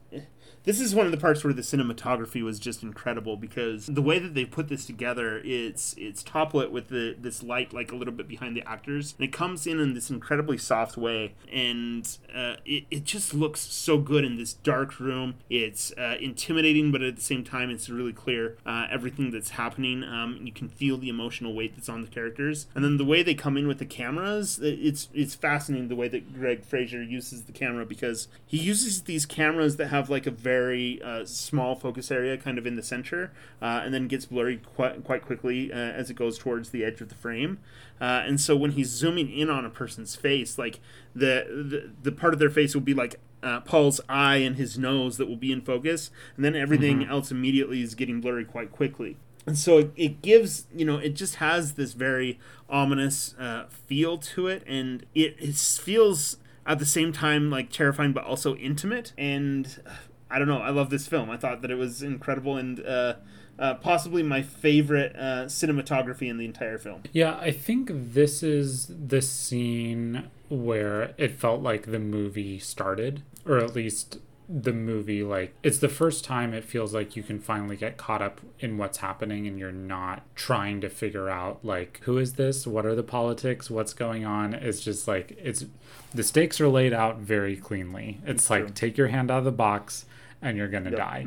this is one of the parts where the cinematography was just incredible because the way that they put this together it's it's top lit with the this light like a little bit behind the actors and it comes in in this incredibly soft way and uh, it, it just looks so good in this dark room. It's uh, intimidating but at the same time it's really clear uh, everything that's happening. Um, you can feel the emotional weight that's on the characters. And then the way they come in with the cameras it's it's fascinating the way that Greig Fraser uses the camera because he uses these cameras that have like a very uh, small focus area kind of in the center uh, and then gets blurry quite, quite quickly uh, as it goes towards the edge of the frame uh, and so when he's zooming in on a person's face like the the, the part of their face will be like uh, Paul's eye and his nose that will be in focus, and then everything else immediately is getting blurry quite quickly. And so it, it gives, you know, it just has this very ominous uh, feel to it, and it, it feels at the same time like terrifying but also intimate. And uh, I don't know, I love this film. I thought that it was incredible and uh, uh, possibly my favorite uh, cinematography in the entire film. Yeah, I think this is the scene where it felt like the movie started, or at least the movie like it's the first time it feels like you can finally get caught up in what's happening and you're not trying to figure out like who is this what are the politics what's going on it's just like it's the stakes are laid out very cleanly it's like true. take your hand out of the box and you're gonna Yep. die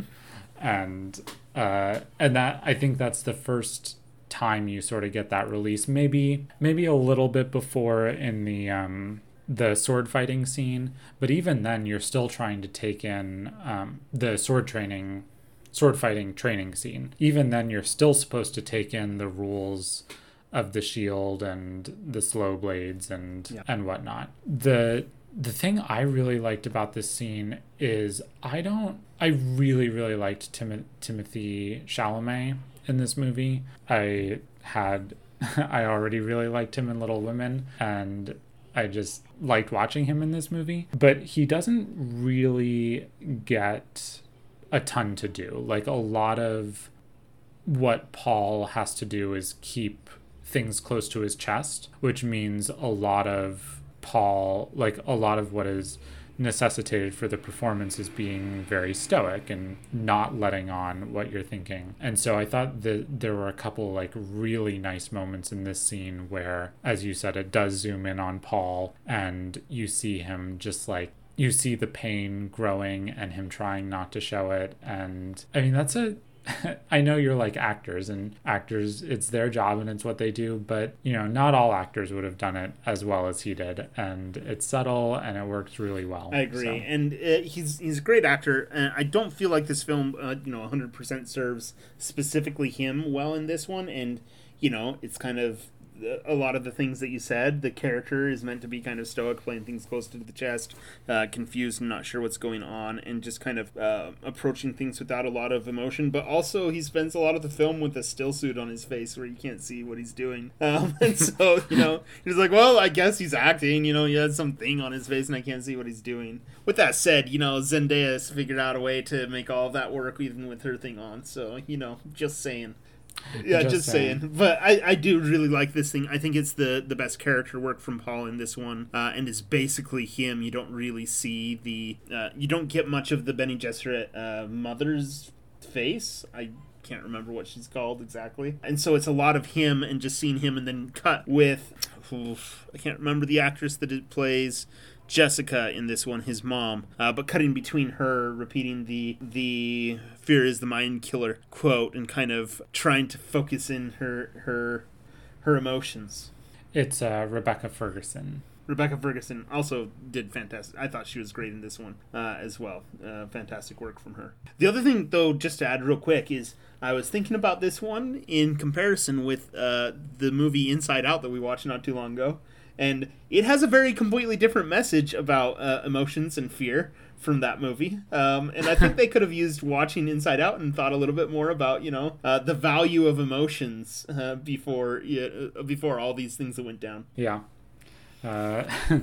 and uh and that i think that's the first time you sort of get that release maybe maybe a little bit before in the um the sword fighting scene but even then you're still trying to take in um, the sword training sword fighting training scene even then you're still supposed to take in the rules of the shield and the slow blades and Yeah. and whatnot the the thing I really liked about this scene is I don't I really really liked Tim- Timothy Chalamet in this movie. I had I already really liked him in Little Women and I just liked watching him in this movie, but he doesn't really get a ton to do. Like a lot of what Paul has to do is keep things close to his chest, which means a lot of Paul, like a lot of what is necessitated for the performance is being very stoic and not letting on what you're thinking. And so I thought that there were a couple like really nice moments in this scene where, as you said, it does zoom in on Paul and you see him just like you see the pain growing and him trying not to show it. And I mean, that's a I know you're like actors and actors it's their job and it's what they do, but you know, not all actors would have done it as well as he did and it's subtle and it works really well. I agree, So, and uh, he's he's a great actor. And I don't feel like this film, uh, you know, 100% serves specifically him well in this one. And you know, it's kind of a lot of the things that you said. The character is meant to be kind of stoic, playing things close to the chest, uh, confused and not sure what's going on, and just kind of uh, approaching things without a lot of emotion. But also, he spends a lot of the film with a still suit on his face where you can't see what he's doing. Um, and so, you know, he's like, well, I guess he's acting. You know, he has something on his face and I can't see what he's doing. With that said, you know, Zendaya has figured out a way to make all that work even with her thing on. So, you know, just saying yeah, just, just saying. saying. But I, I do really like this thing. I think it's the the best character work from Paul in this one, uh, and it's basically him. You don't really see the, uh, you don't get much of the Bene Gesserit uh, mother's face. I can't remember what she's called exactly, and so it's a lot of him and just seeing him, and then cut with, oof, I can't remember the actress that it plays. Jessica in this one, his mom, uh, but cutting between her repeating the the fear is the mind killer quote and kind of trying to focus in her her her emotions. It's uh, Rebecca Ferguson. Rebecca Ferguson also did fantastic. I thought she was great in this one uh, as well. Uh, fantastic work from her. The other thing, though, just to add real quick, is I was thinking about this one in comparison with uh, the movie Inside Out that we watched not too long ago and it has a very completely different message about uh, emotions and fear from that movie. Um, and I think they could have used watching Inside Out and thought a little bit more about you know uh, the value of emotions uh, before uh, before all these things that went down. Yeah. Uh,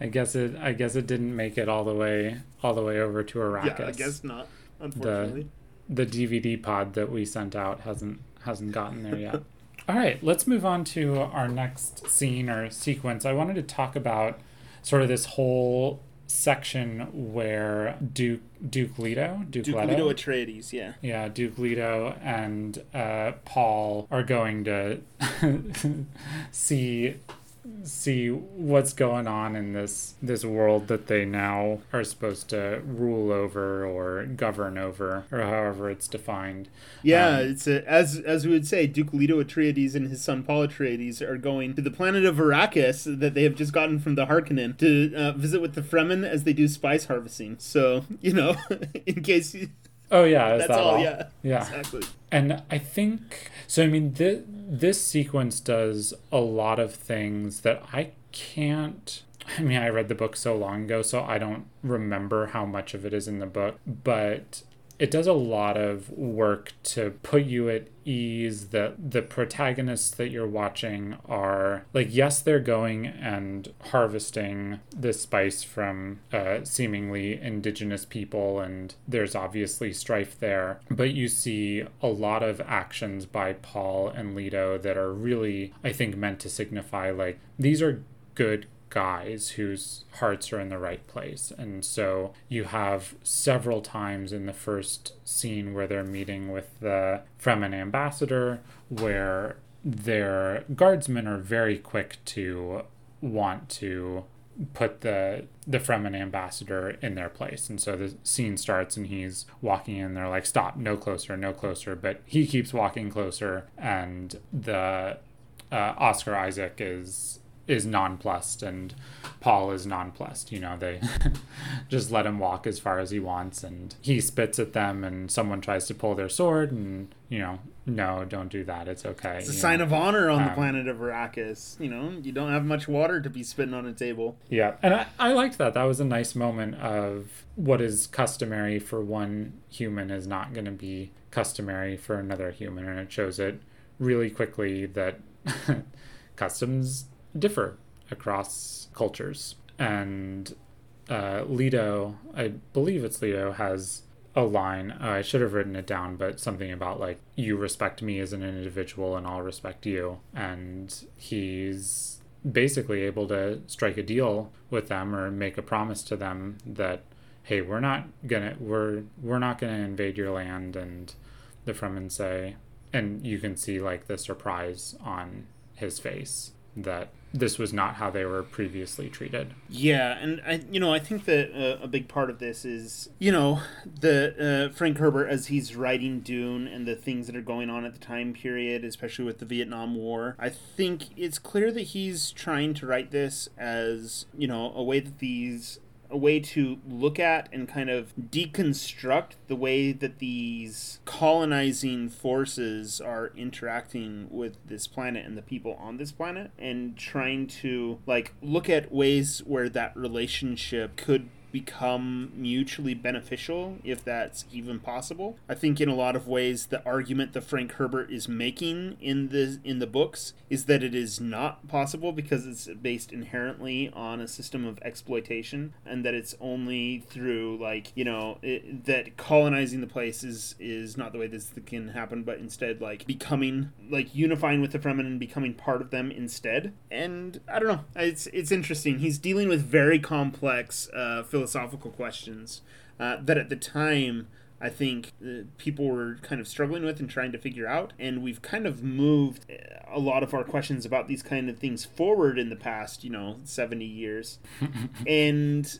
I guess it. I guess it didn't make it all the way all the way over to Arrakis. Yeah, I guess not. Unfortunately, the, the DVD pod that we sent out hasn't hasn't gotten there yet. All right, let's move on to our next scene or sequence. I wanted to talk about sort of this whole section where Duke Duke Leto, Duke, Duke Leto, Leto Atreides, yeah, yeah, Duke Leto and uh, Paul are going to see see what's going on in this this world that they now are supposed to rule over or govern over or however it's defined. Yeah, um, it's a, as as we would say, Duke Leto Atreides and his son Paul Atreides are going to the planet of Arrakis that they have just gotten from the Harkonnen to uh, visit with the Fremen as they do spice harvesting. So you know, in case. You, Oh yeah, that's that all, all. Yeah, yeah, exactly. And I think so. I mean, this this sequence does a lot of things that I can't. I mean, I read the book so long ago, so I don't remember how much of it is in the book. But it does a lot of work to put you at ease that the protagonists that you're watching are like yes they're going and harvesting this spice from uh, seemingly indigenous people and there's obviously strife there but you see a lot of actions by paul and leto that are really i think meant to signify like these are good guys whose hearts are in the right place. And so you have several times in the first scene where they're meeting with the Fremen ambassador where their guardsmen are very quick to want to put the the Fremen ambassador in their place. And so the scene starts and he's walking in, they're like, Stop, no closer, no closer. But he keeps walking closer and the uh, Oscar Isaac is is nonplussed and Paul is nonplussed. You know, they just let him walk as far as he wants and he spits at them and someone tries to pull their sword and, you know, no, don't do that. It's okay. It's a sign know. of honor on um, the planet of Arrakis. You know, you don't have much water to be spitting on a table. Yeah. And I, I liked that. That was a nice moment of what is customary for one human is not going to be customary for another human. And it shows it really quickly that customs differ across cultures. And uh, Leto, I believe it's Leto, has a line. Uh, I should have written it down, but something about like, you respect me as an individual and I'll respect you. And he's basically able to strike a deal with them or make a promise to them that hey we're not gonna we're we're not gonna invade your land and the fremen say and you can see like the surprise on his face that this was not how they were previously treated. Yeah, and I, you know, I think that uh, a big part of this is, you know, the uh, Frank Herbert as he's writing Dune and the things that are going on at the time period, especially with the Vietnam War. I think it's clear that he's trying to write this as, you know, a way that these a way to look at and kind of deconstruct the way that these colonizing forces are interacting with this planet and the people on this planet and trying to like look at ways where that relationship could become mutually beneficial if that's even possible. I think in a lot of ways the argument that Frank Herbert is making in the in the books is that it is not possible because it's based inherently on a system of exploitation and that it's only through like, you know, it, that colonizing the place is is not the way this can happen but instead like becoming like unifying with the Fremen and becoming part of them instead. And I don't know, it's it's interesting. He's dealing with very complex uh philosophical philosophical questions uh, that at the time I think uh, people were kind of struggling with and trying to figure out. And we've kind of moved uh, a lot of our questions about these kind of things forward in the past, you know, 70 years. and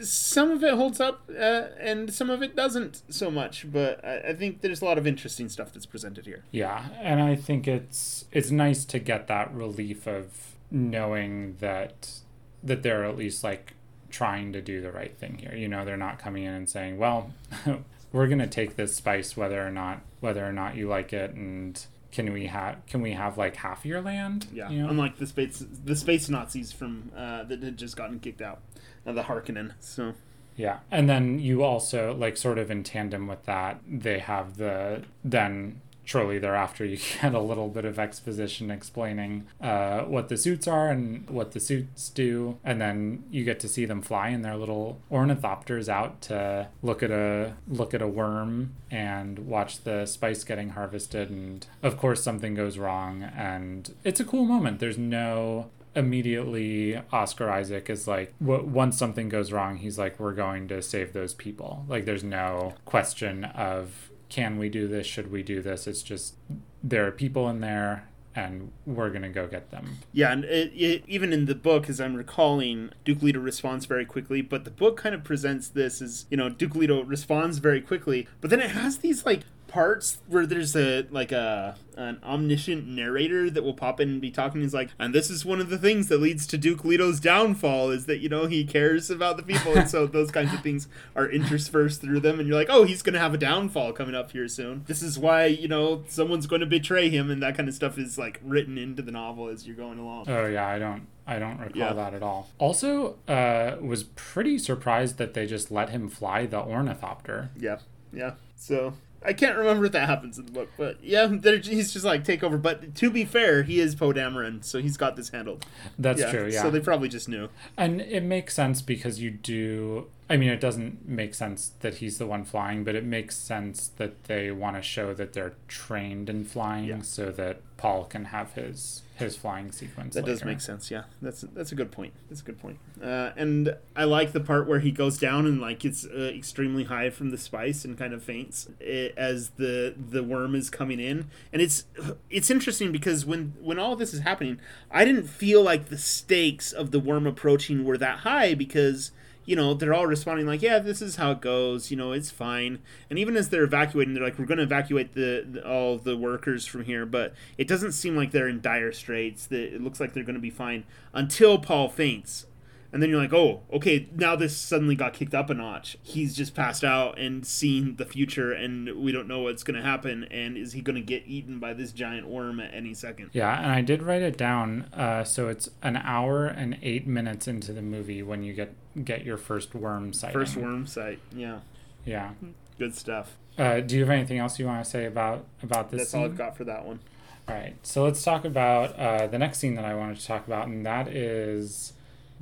some of it holds up uh, and some of it doesn't so much but I, I, think there's a lot of interesting stuff that's presented here yeah and i think it's it's nice to get that relief of knowing that that there are at least like trying to do the right thing here. You know, they're not coming in and saying, "Well, we're going to take this spice whether or not whether or not you like it and can we have can we have like half your land?" Yeah. You know? Unlike the space the space Nazis from uh, that had just gotten kicked out, uh, the Harkonnen. So yeah. And then you also like sort of in tandem with that, they have the then shortly thereafter you get a little bit of exposition explaining uh, what the suits are and what the suits do. And then you get to see them fly in their little ornithopters out to look at a look at a worm and watch the spice getting harvested. And of course something goes wrong. And it's a cool moment. There's no immediately Oscar Isaac is like once something goes wrong he's like we're going to save those people. Like there's no question of can we do this? Should we do this? It's just there are people in there and we're going to go get them. Yeah, and it, it, even in the book, as I'm recalling, Duke Leto responds very quickly, but the book kind of presents this as, you know, Duke Leto responds very quickly, but then it has these, like, parts where there's a like a an omniscient narrator that will pop in and be talking. He's like, and this is one of the things that leads to Duke Leto's downfall is that you know he cares about the people, and so those kinds of things are interspersed through them. And you're like, oh, he's gonna have a downfall coming up here soon. This is why you know someone's going to betray him, and that kind of stuff is like written into the novel as you're going along. Oh yeah, I don't. I don't recall yeah. that at all. Also, uh, was pretty surprised that they just let him fly the ornithopter. Yeah, yeah. So I can't remember if that happens in the book, but yeah, he's just like take over. But to be fair, he is Poe Dameron, so he's got this handled. That's yeah, true. Yeah. So they probably just knew. And it makes sense because you do. I mean, it doesn't make sense that he's the one flying, but it makes sense that they want to show that they're trained in flying, yeah. so that Paul can have his his flying sequence. That later. does make sense. Yeah, that's that's a good point. That's a good point. Uh, and I like the part where he goes down and like it's uh, extremely high from the spice and kind of faints it, as the the worm is coming in. And it's it's interesting because when when all this is happening, I didn't feel like the stakes of the worm approaching were that high because you know, they're all responding like, "Yeah, this is how it goes. You know, it's fine." And even as they're evacuating, they're like, "We're going to evacuate the, the, all the workers from here," but it doesn't seem like they're in dire straits. That it looks like they're going to be fine until Paul faints and then you're like, oh, okay, now this suddenly got kicked up a notch. He's just passed out and seen the future, and we don't know what's going to happen. And is he going to get eaten by this giant worm at any second? Yeah, and I did write it down. Uh, so it's an hour and eight minutes into the movie when you get get your first worm sight. First worm sight. Yeah. Yeah. Good stuff. Uh, do you have anything else you want to say about about this? That's scene? all I've got for that one. All right, so let's talk about uh, the next scene that I wanted to talk about, and that is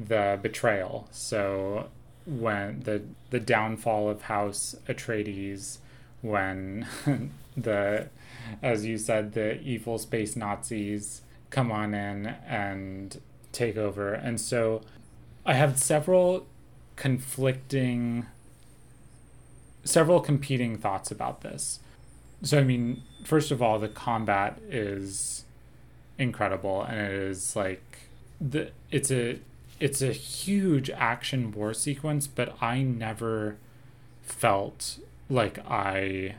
the betrayal. So when the the downfall of House Atreides, when the as you said the evil space Nazis come on in and take over, and so I have several conflicting several competing thoughts about this. So I mean, first of all, the combat is incredible and it is like the it's a it's a huge action war sequence, but I never felt like I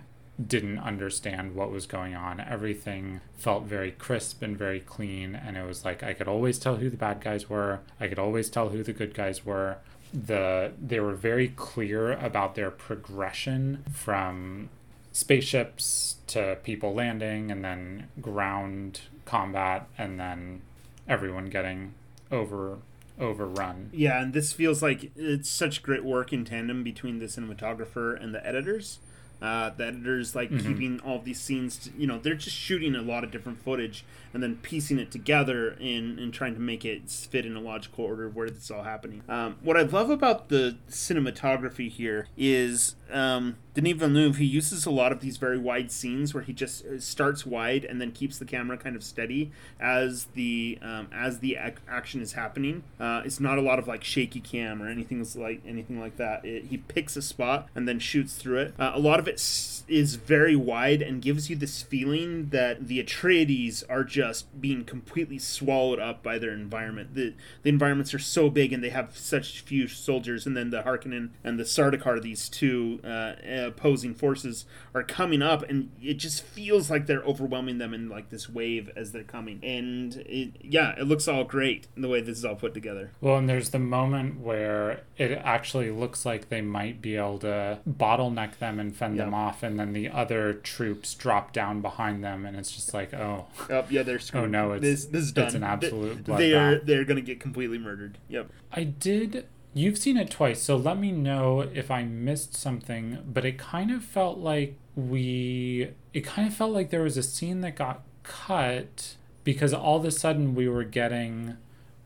didn't understand what was going on. Everything felt very crisp and very clean, and it was like I could always tell who the bad guys were, I could always tell who the good guys were. the they were very clear about their progression from spaceships to people landing and then ground combat and then everyone getting over overrun. Yeah, and this feels like it's such great work in tandem between the cinematographer and the editors. Uh, the editors like mm-hmm. keeping all these scenes. To, you know, they're just shooting a lot of different footage and then piecing it together and, and trying to make it fit in a logical order of where this is all happening. Um, what I love about the cinematography here is um, Denis Villeneuve, he uses a lot of these very wide scenes where he just uh, starts wide and then keeps the camera kind of steady as the um, as the ac- action is happening. Uh, it's not a lot of like shaky cam or anything like anything like that. It, he picks a spot and then shoots through it. Uh, a lot of it s- is very wide and gives you this feeling that the Atreides are just being completely swallowed up by their environment. The the environments are so big and they have such few soldiers, and then the Harkonnen and the Sardaukar, these two uh, opposing forces are coming up, and it just feels like they're overwhelming them in like this wave as they're coming. And it, yeah, it looks all great the way this is all put together. Well, and there's the moment where it actually looks like they might be able to bottleneck them and fend yep. them off, and then the other troops drop down behind them, and it's just like, oh, oh yeah, they're screwed. Oh no, it's this, this is done. It's an absolute. They, they are they're gonna get completely murdered. Yep. I did You've seen it twice, so let me know if I missed something, but it kind of felt like we it kind of felt like there was a scene that got cut because all of a sudden we were getting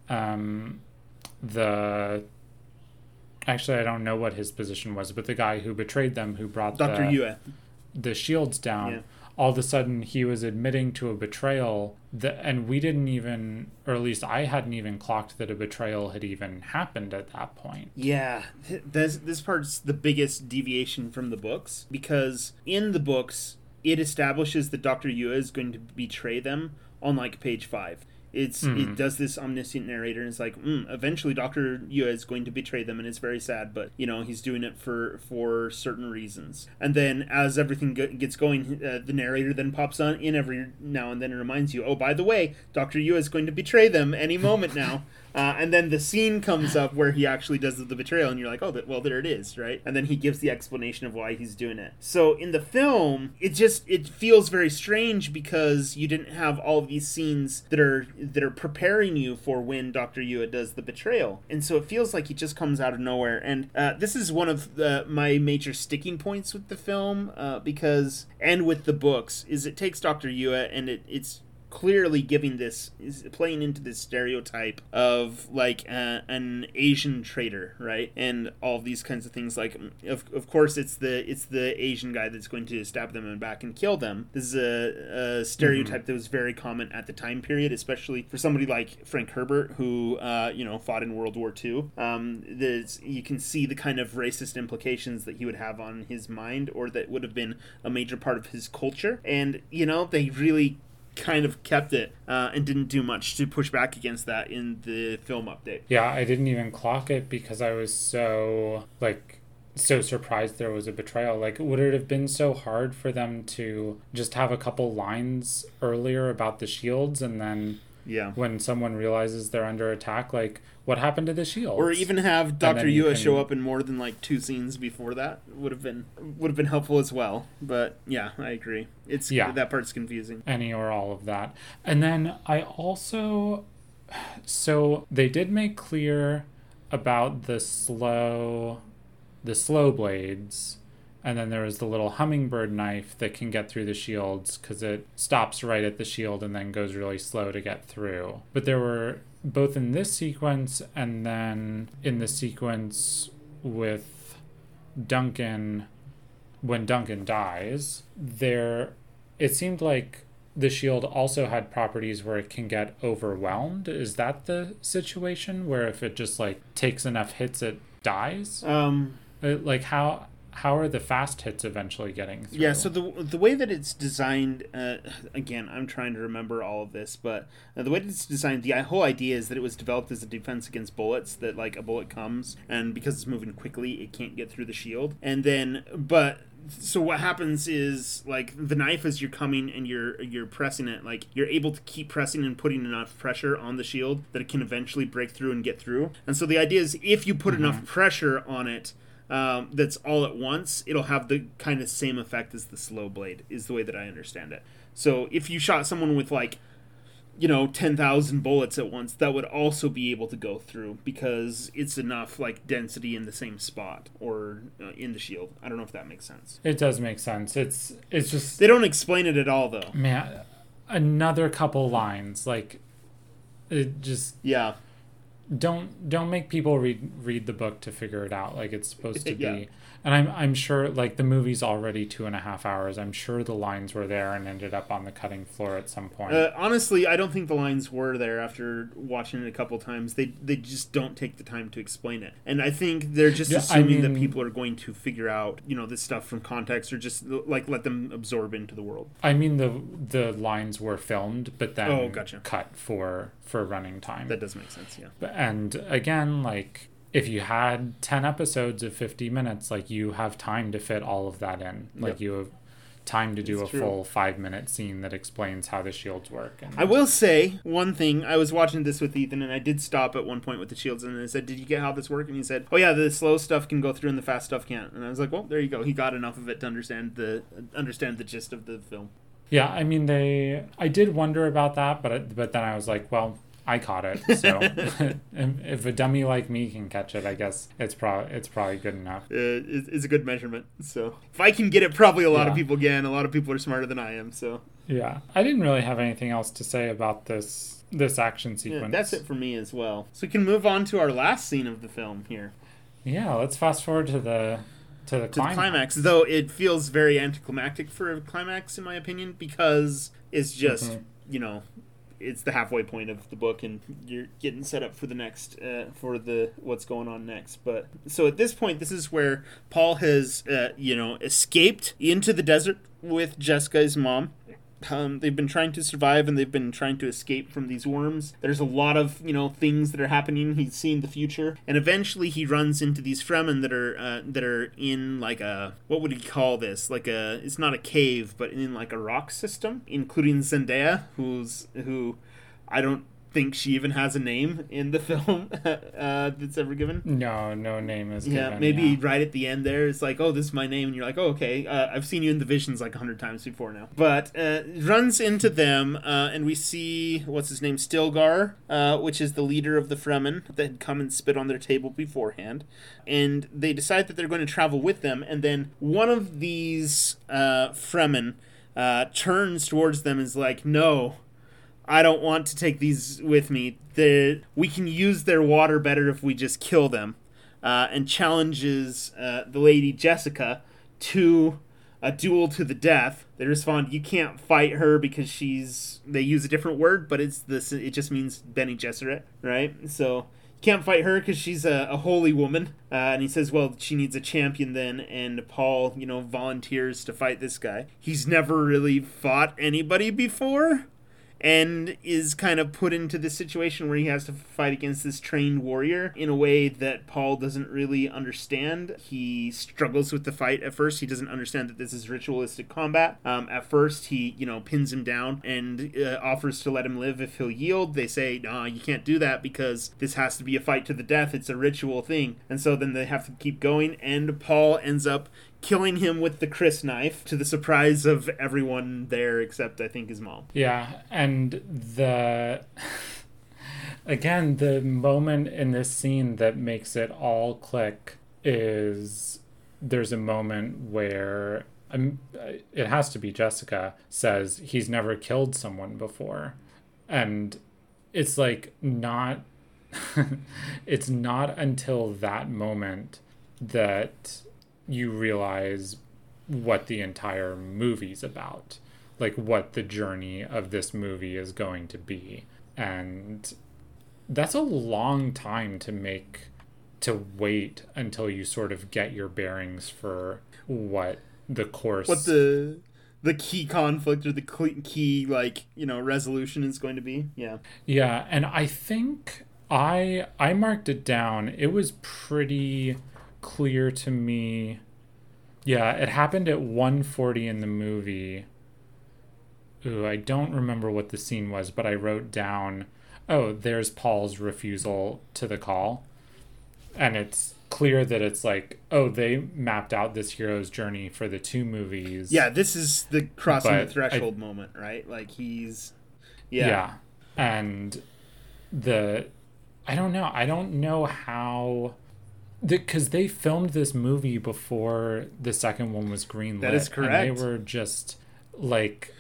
um the actually I don't know what his position was, but the guy who betrayed them who brought Dr. the Yueh. the shields down. Yeah all of a sudden he was admitting to a betrayal that and we didn't even or at least I hadn't even clocked that a betrayal had even happened at that point. Yeah, this this part's the biggest deviation from the books because in the books it establishes that Dr. Yueh is going to betray them on like page 5 it's mm-hmm. it does this omniscient narrator, and it's like mm, eventually Doctor Yueh is going to betray them, and it's very sad, but you know he's doing it for for certain reasons. And then as everything gets going, uh, the narrator then pops on in every now and then and reminds you, oh by the way, Doctor Yueh is going to betray them any moment now. Uh, and then the scene comes up where he actually does the betrayal, and you're like, oh, well, there it is, right? And then he gives the explanation of why he's doing it. So in the film, it just it feels very strange because you didn't have all these scenes that are that are preparing you for when Doctor Yueh does the betrayal, and so it feels like he just comes out of nowhere. And uh, this is one of the, my major sticking points with the film uh, because and with the books is it takes Doctor Yueh and it, it's clearly giving this is playing into this stereotype of like uh, an Asian traitor, right? And all these kinds of things. Like, of, of course, it's the it's the Asian guy that's going to stab them in the back and kill them. This is a, a stereotype mm-hmm. that was very common at the time period, especially for somebody like Frank Herbert, who uh, you know fought in World War II. Um, you can see the kind of racist implications that he would have on his mind, or that would have been a major part of his culture. And you know, they really kind of kept it uh, and didn't do much to push back against that in the film update. Yeah, I didn't even clock it because I was so like so surprised there was a betrayal. Like, would it have been so hard for them to just have a couple lines earlier about the shields and then yeah. When someone realizes they're under attack, like what happened to the shield? Or even have Doctor Yueh can... show up in more than like two scenes before that would have been would have been helpful as well. But yeah, I agree. It's yeah. that part's confusing. Any or all of that. And then I also so they did make clear about the slow the slow blades and then there is the little hummingbird knife that can get through the shields because it stops right at the shield and then goes really slow to get through. But there were both in this sequence and then in the sequence with Duncan when Duncan dies, there it seemed like the shield also had properties where it can get overwhelmed. Is that the situation where if it just like takes enough hits it dies? Um like how how are the fast hits eventually getting through? Yeah, so the the way that it's designed, uh, again, I'm trying to remember all of this, but uh, the way that it's designed, the whole idea is that it was developed as a defense against bullets. That like a bullet comes, and because it's moving quickly, it can't get through the shield. And then, but so what happens is like the knife as you're coming and you're you're pressing it like you're able to keep pressing and putting enough pressure on the shield that it can eventually break through and get through and so the idea is if you put mm-hmm. enough pressure on it um, that's all at once it'll have the kind of same effect as the slow blade is the way that i understand it so if you shot someone with like you know 10,000 bullets at once that would also be able to go through because it's enough like density in the same spot or uh, in the shield. I don't know if that makes sense. It does make sense. It's it's just They don't explain it at all though. Man, another couple lines like it just Yeah. Don't don't make people read read the book to figure it out like it's supposed to yeah. be and I'm I'm sure like the movie's already two and a half hours. I'm sure the lines were there and ended up on the cutting floor at some point. Uh, honestly, I don't think the lines were there after watching it a couple times. They they just don't take the time to explain it, and I think they're just yeah, assuming I mean, that people are going to figure out you know this stuff from context or just like let them absorb into the world. I mean the the lines were filmed, but then oh, gotcha. cut for for running time. That does make sense, yeah. And again, like if you had 10 episodes of 50 minutes like you have time to fit all of that in. Like yep. you have time to do it's a true. full five minute scene that explains how the shields work and i will say one thing. I was watching this with ethan and i did stop at one point with the shields and i said did you get how this works and he said oh yeah the slow stuff can go through and the fast stuff can't. And i was like well there you go. He got enough of it to understand the understand the gist of the film. Yeah i mean they i did wonder about that but but then i was like well I caught it. So if a dummy like me can catch it, I guess it's probably it's probably good enough. Uh, it's a good measurement. So if I can get it, probably a lot yeah. of people can. A lot of people are smarter than I am. So yeah, I didn't really have anything else to say about this this action sequence. Yeah, that's it for me as well. So we can move on to our last scene of the film here. Yeah, let's fast forward to the to the, to climax. the climax. Though it feels very anticlimactic for a climax, in my opinion, because it's just mm-hmm. you know it's the halfway point of the book and you're getting set up for the next uh, for the what's going on next. But so at this point this is where paul has uh, you know escaped into the desert with jessica's mom um, they've been trying to survive and they've been trying to escape from these worms. There's a lot of you know things that are happening. He's seeing the future, and eventually he runs into these Fremen that are uh, that are in like a what would he call this? Like a it's not a cave, but in like a rock system, including Zendaya, who's who I don't think she even has a name in the film uh, that's ever given. No, no name is yeah, given. Maybe yeah. right at the end there, it's like, oh, this is my name, and you're like, oh, okay, uh, I've seen you in the visions like a hundred times before now. But uh, runs into them, uh, and we see what's his name, Stilgar, uh, which is the leader of the Fremen that had come and spit on their table beforehand, and they decide that they're going to travel with them, and then one of these uh, Fremen turns towards them and is like, no I don't want to take these with me. The, we can use their water better if we just kill them. Uh, and challenges uh, the lady Jessica to a duel to the death. They respond, "You can't fight her because she's." They use a different word, but it's this. It just means Bene Gesserit, right? So you can't fight her because she's a, a, holy woman. Uh, and he says, "Well, she needs a champion then." And Paul, you know, volunteers to fight this guy. He's never really fought anybody before and is kind of put into this situation where he has to fight against this trained warrior in a way that Paul doesn't really understand. He struggles with the fight at first. He doesn't understand that this is ritualistic combat. Um, at first, he you know pins him down and uh, offers to let him live if he'll yield. They say, "No, you can't do that because this has to be a fight to the death. It's a ritual thing." And so then they have to keep going, and Paul ends up killing him with the crysknife to the surprise of everyone there except I think his mom. Yeah, and the again the moment in this scene that makes it all click is there's a moment where um, it has to be Jessica says he's never killed someone before and it's like not it's not until that moment that you realize what the entire movie's about, like what the journey of this movie is going to be. And that's a long time to make to wait until you sort of get your bearings for what the course what the the key conflict or the key like you know resolution is going to be? Yeah. Yeah and i think i i marked it down. It was pretty clear to me yeah it happened at 140 in the movie Ooh, i don't remember what the scene was but i wrote down oh there's paul's refusal to the call and it's clear that it's like, oh, they mapped out this hero's journey for the two movies. Yeah, this is the crossing the threshold I, moment, right? Like he's, yeah. yeah, and the, I don't know, I don't know how, because the, they filmed this movie before the second one was greenlit. That is correct. And they were just like,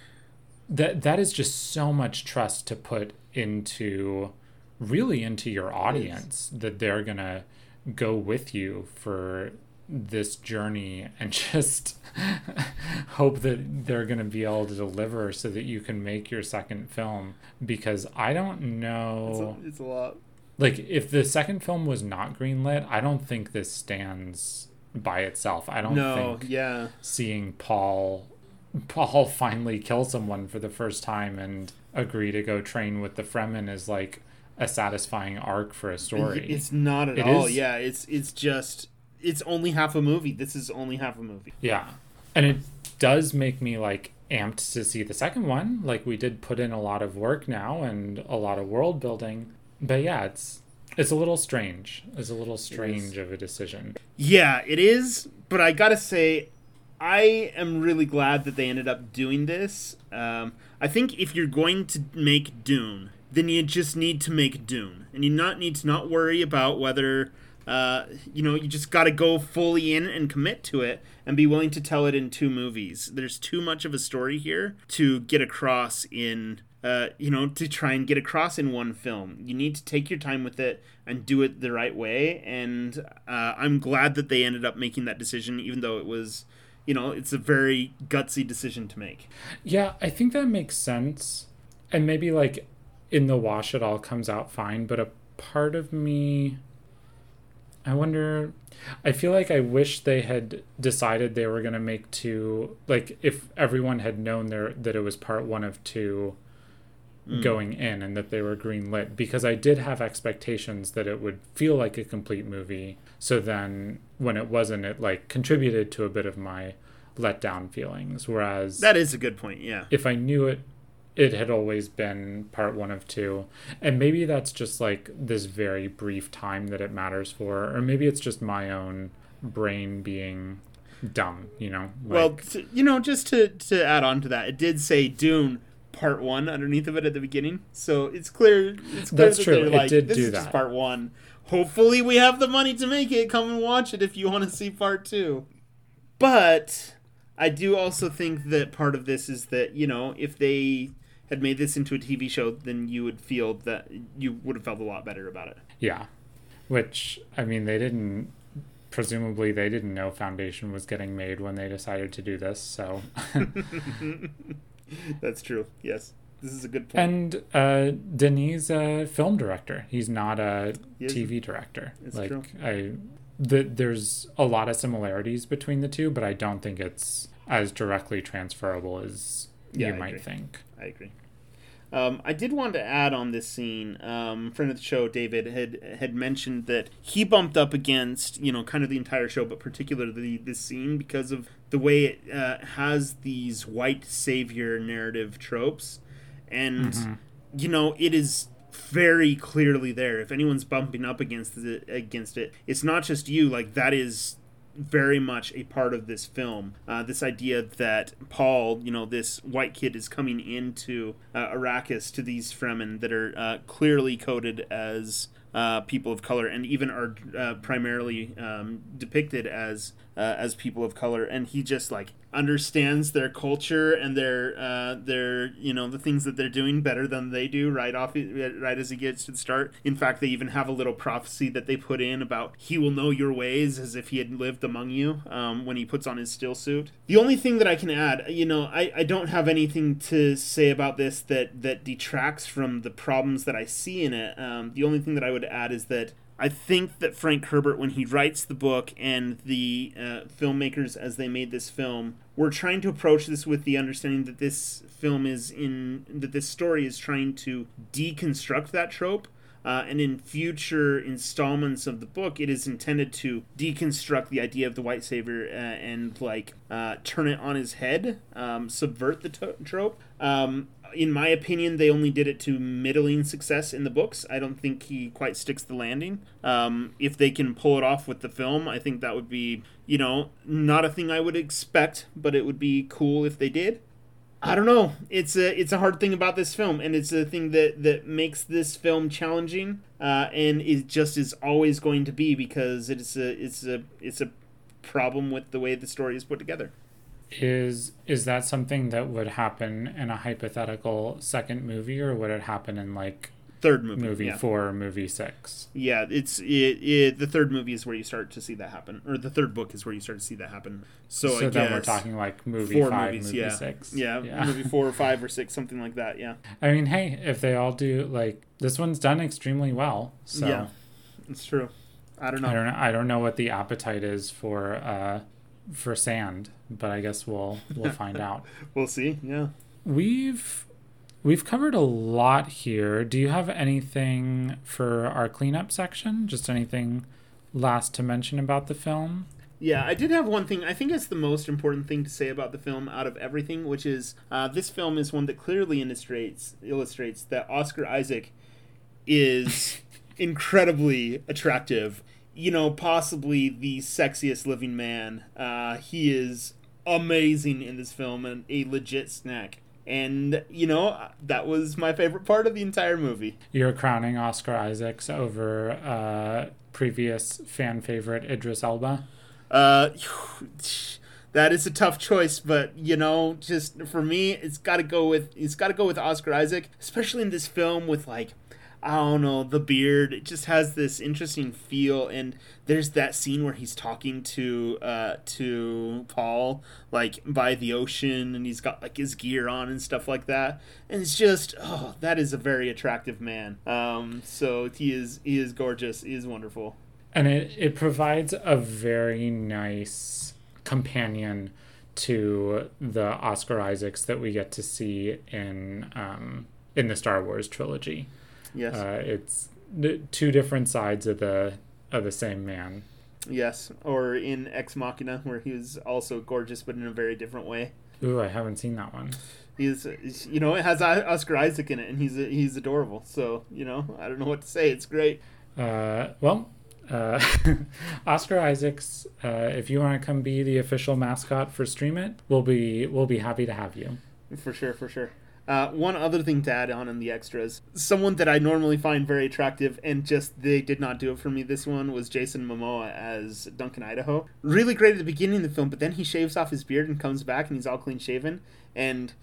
that that is just so much trust to put into, really into your audience that they're gonna go with you for this journey and just hope that they're going to be able to deliver so that you can make your second film because I don't know it's a, it's a lot like if the second film was not greenlit I don't think this stands by itself I don't no, think yeah seeing Paul Paul finally kill someone for the first time and agree to go train with the Fremen is like a satisfying arc for a story. It's not at it all. Is, yeah, it's it's just it's only half a movie. This is only half a movie. Yeah. And it does make me like amped to see the second one. Like we did put in a lot of work now and a lot of world building. But yeah, it's it's a little strange. It's a little strange of a decision. Yeah, it is, but I got to say I am really glad that they ended up doing this. Um, I think if you're going to make Dune, then you just need to make Dune, and you not need to not worry about whether uh, you know you just got to go fully in and commit to it and be willing to tell it in two movies. There's too much of a story here to get across in uh, you know to try and get across in one film. You need to take your time with it and do it the right way. And uh, I'm glad that they ended up making that decision, even though it was you know it's a very gutsy decision to make. Yeah, I think that makes sense. And maybe like in the wash it all comes out fine but a part of me i wonder i feel like i wish they had decided they were going to make two like if everyone had known there that it was part one of two mm. going in and that they were green lit because i did have expectations that it would feel like a complete movie so then when it wasn't it like contributed to a bit of my letdown feelings whereas that is a good point yeah if i knew it it had always been part one of two. And maybe that's just like this very brief time that it matters for, or maybe it's just my own brain being dumb, you know? Like, well, you know, just to, to add on to that, it did say Dune part one underneath of it at the beginning. So it's clear. It's clear that's that true. It like, did this do is that. Just part one. Hopefully, we have the money to make it. Come and watch it if you want to see part two. But I do also think that part of this is that, you know, if they had made this into a TV show, then you would feel that you would have felt a lot better about it. Yeah. Which, I mean, they didn't, presumably, they didn't know Foundation was getting made when they decided to do this, so. That's true, yes. This is a good point. And uh, Denis a film director. He's not a TV director. It's like, true. I. The, there's a lot of similarities between the two, but I don't think it's as directly transferable as yeah, you I might agree. think. I agree. Um, I did want to add on this scene. Um, friend of the show, David, had had mentioned that he bumped up against you know kind of the entire show, but particularly this scene because of the way it uh, has these white savior narrative tropes, and mm-hmm. you know it is very clearly there. If anyone's bumping up against it, against it, it's not just you. Like that is very much a part of this film. Uh, this idea that Paul, you know, this white kid is coming into uh, Arrakis to these Fremen that are uh, clearly coded as uh, people of color and even are uh, primarily um, depicted as uh, as people of color. And he just like understands their culture and their uh, their you know the things that they're doing better than they do right off right as he gets to the start. In fact, they even have a little prophecy that they put in about he will know your ways as if he had lived among you um, when he puts on his still suit. The only thing that I can add, you know, I, I don't have anything to say about this that that detracts from the problems that I see in it. Um, the only thing that I would add is that I think that Frank Herbert, when he writes the book and the uh, filmmakers as they made this film, were trying to approach this with the understanding that this film is in that this story is trying to deconstruct that trope. Uh, and in future installments of the book, it is intended to deconstruct the idea of the white savior uh, and like uh, turn it on his head, um, subvert the to- trope. Um, in my opinion, they only did it to middling success in the books. I don't think he quite sticks the landing. Um, if they can pull it off with the film, I think that would be, you know, not a thing I would expect, but it would be cool if they did. I don't know. It's a it's a hard thing about this film, and it's a thing that that makes this film challenging, uh, and it just is always going to be because it's a it's a it's a problem with the way the story is put together. Is is that something that would happen in a hypothetical second movie, or would it happen in like third movie, movie yeah. four, or movie six? Yeah, it's it, it. The third movie is where you start to see that happen, or the third book is where you start to see that happen. So, So I then we're talking like movie four five, movies, movie yeah. six. Yeah, movie four or five or six, something like that. Yeah, I mean, hey, if they all do like this one's done extremely well. So Yeah. it's true. I don't know. I don't know. I don't know what the appetite is for uh for sand, but I guess we'll we'll find out. We'll see. Yeah. We've we've covered a lot here. Do you have anything for our cleanup section? Just anything last to mention about the film? Yeah, I did have one thing. I think it's the most important thing to say about the film out of everything, which is uh, this film is one that clearly illustrates illustrates that Oscar Isaac is incredibly attractive. You know, possibly the sexiest living man. Uh, he is amazing in this film and a legit snack. And you know that was my favorite part of the entire movie. You're crowning Oscar Isaacs over uh, previous fan favorite Idris Elba. Uh, that is a tough choice, but you know, just for me, it's got to go with it's got to go with Oscar Isaac, especially in this film with like I don't know the beard. It just has this interesting feel, and there's that scene where he's talking to uh to Paul like by the ocean, and he's got like his gear on and stuff like that, and it's just oh that is a very attractive man. Um, so he is he is gorgeous. He is wonderful. and it, it provides a very nice companion to the Oscar Isaacs that we get to see in um, in the Star Wars trilogy. Yes. Uh, it's two different sides of the of the same man. Yes, or in Ex Machina, where he was also gorgeous, but in a very different way. Ooh, I haven't seen that one. He's, you know, it has Oscar Isaac in it, and he's he's adorable. So, you know, I don't know what to say. It's great. Uh, well, uh, Oscar Isaacs, uh, if you want to come be the official mascot for Stream It, we'll be we'll be happy to have you. For sure, for sure. Uh, one other thing to add on in the extras someone that I normally find very attractive, and just they did not do it for me this one, was Jason Momoa as Duncan Idaho. Really great at the beginning of the film, but then he shaves off his beard and comes back and he's all clean shaven. And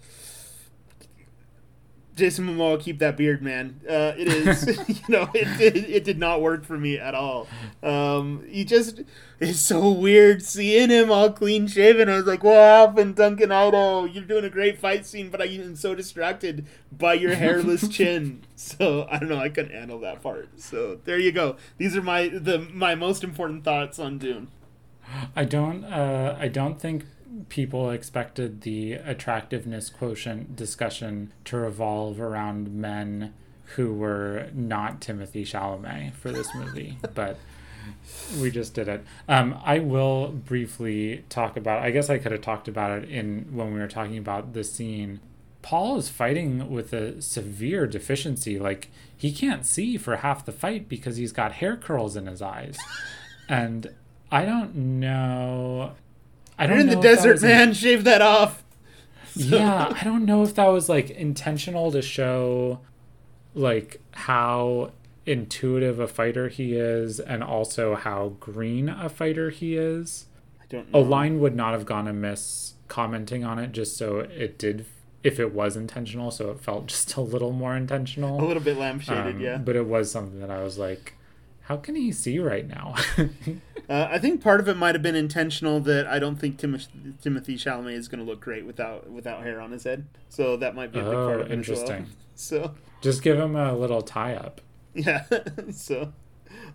Jason Momoa, keep that beard, man. Uh, it is, you know, it did, it did not work for me at all. Um, he just, it's so weird seeing him all clean shaven. I was like, what happened, Duncan Idaho? You're doing a great fight scene, but I'm so distracted by your hairless chin. So I don't know, I couldn't handle that part. So there you go. These are my the my most important thoughts on Dune. I don't. Uh, I don't think people expected the attractiveness quotient discussion to revolve around men who were not Timothy Chalamet for this movie, but we just did it. Um, I will briefly talk about. I guess I could have talked about it in when we were talking about the scene. Paul is fighting with a severe deficiency. Like he can't see for half the fight because he's got hair curls in his eyes, and I don't know. I don't You're in know the desert, was in- man. Shave that off. yeah, I don't know if that was like intentional to show like how intuitive a fighter he is and also how green a fighter he is. I don't A line would not have gone amiss commenting on it just so it did if it was intentional so it felt just a little more intentional. A little bit lampshaded, Um, yeah. But it was something that I was like how can he see right now? Uh, I think part of it might have been intentional that I don't think Tim- Timothy Chalamet is going to look great without without hair on his head. So that might be a big oh, part of it interesting. as well. So Just give him a little tie up. yeah, so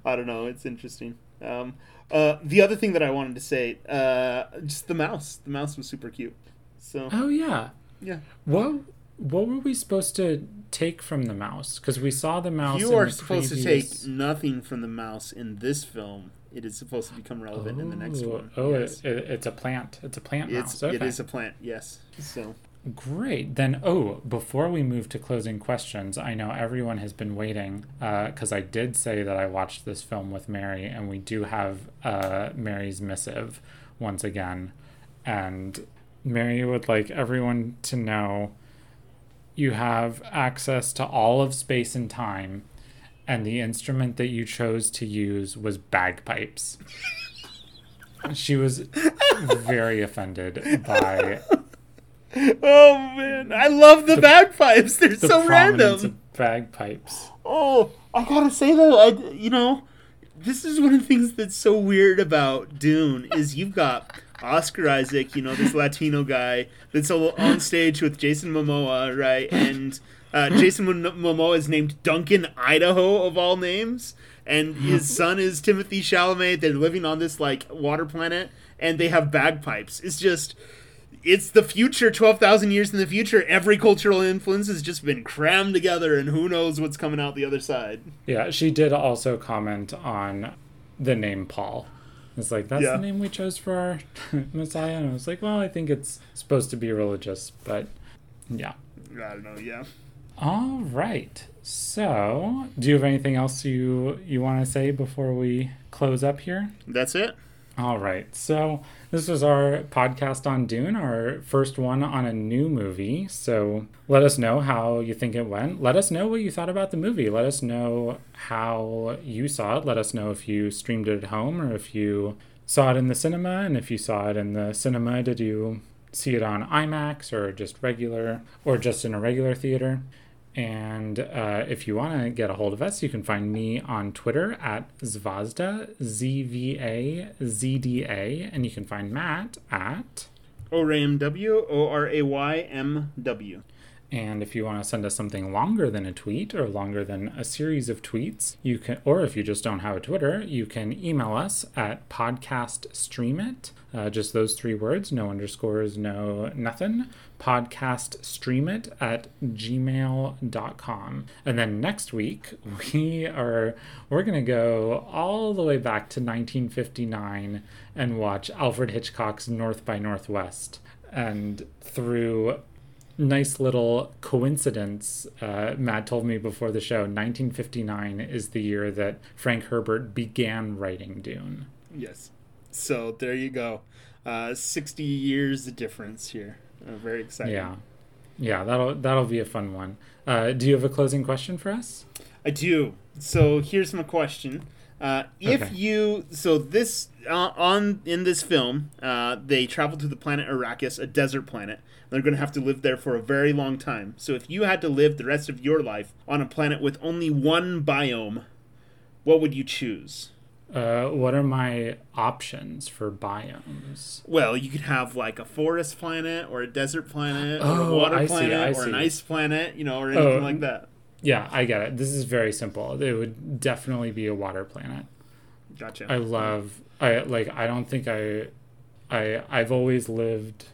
I don't know. It's interesting. Um, uh, the other thing that I wanted to say, uh, just the mouse. The mouse was super cute. So Oh yeah. yeah, What what were we supposed to take from the mouse? Because we saw the mouse. you are the supposed previous- to take nothing from the mouse in this film. It is supposed to become relevant in the next Oh, one. Oh, Yes. it, it, it's a plant. It's a plant it's. Okay. it is a plant. Yes. So Great. Then, oh, before we move to closing questions, I know everyone has been waiting because I did say that I watched this film with Mary, and we do have uh, Mary's missive once again. And Mary would like everyone to know you have access to all of space and time, and the instrument that you chose to use was bagpipes. she was very offended by Oh man, I love the bagpipes. They're the so random. of bagpipes. Oh, I gotta say though, I you know, this is one of the things that's so weird about Dune is you've got Oscar Isaac, you know, this Latino guy that's on stage with Jason Momoa, right? And uh, Jason Mo- Momoa is named Duncan Idaho of all names, and his son is Timothy Chalamet. They're living on this like water planet, and they have bagpipes. It's just it's the future 12,000 years in the future every cultural influence has just been crammed together and who knows what's coming out the other side Yeah, she did also comment on the name Paul. It's like that's Yeah. the name we chose for our Messiah, and I was like, well, I think it's supposed to be religious, but yeah. i don't know yeah All right. So, do you have anything else you you want to say before we close up here? that's it All right. So, this was our podcast on Dune, our first one on a new movie. So, let us know how you think it went. Let us know what you thought about the movie. Let us know how you saw it. Let us know if you streamed it at home or if you saw it in the cinema. And if you saw it in the cinema, did you see it on IMAX or just regular or just in a regular theater? And uh, if you want to get a hold of us, you can find me on Twitter at Zvazda, Z V A Z D A, and you can find Matt at. o-r-a-m-w o-r-a-y-m-w And if you want to send us something longer than a tweet or longer than a series of tweets, you can, or if you just don't have a Twitter, you can email us at podcaststreamit. Uh, just those three words, no underscores, no nothing. Podcaststreamit at gmail.com. And then next week, we are, we're to go all the way back to 1959 and watch Alfred Hitchcock's North by Northwest. And through nice little coincidence. Uh, Matt told me before the show 1959 is the year that Frank Herbert began writing Dune. yes so there you go uh, 60 years difference here uh, very exciting Yeah. Yeah, that'll that'll be a fun one. Uh, do you have a closing question for us? I do. So here's my question: uh, If Okay. you so this uh, on in this film, uh, they travel to the planet Arrakis, a desert planet. They're going to have to live there for a very long time. So if you had to live the rest of your life on a planet with only one biome, what would you choose? Uh, what are my options for biomes? Well, you could have like a forest planet, or a desert planet, or a Oh, water I planet, I or an ice planet, you know, or anything Oh, like that. Yeah, I get it. This is very simple. It would definitely be a water planet. Gotcha. I love I like I don't think I I I've always lived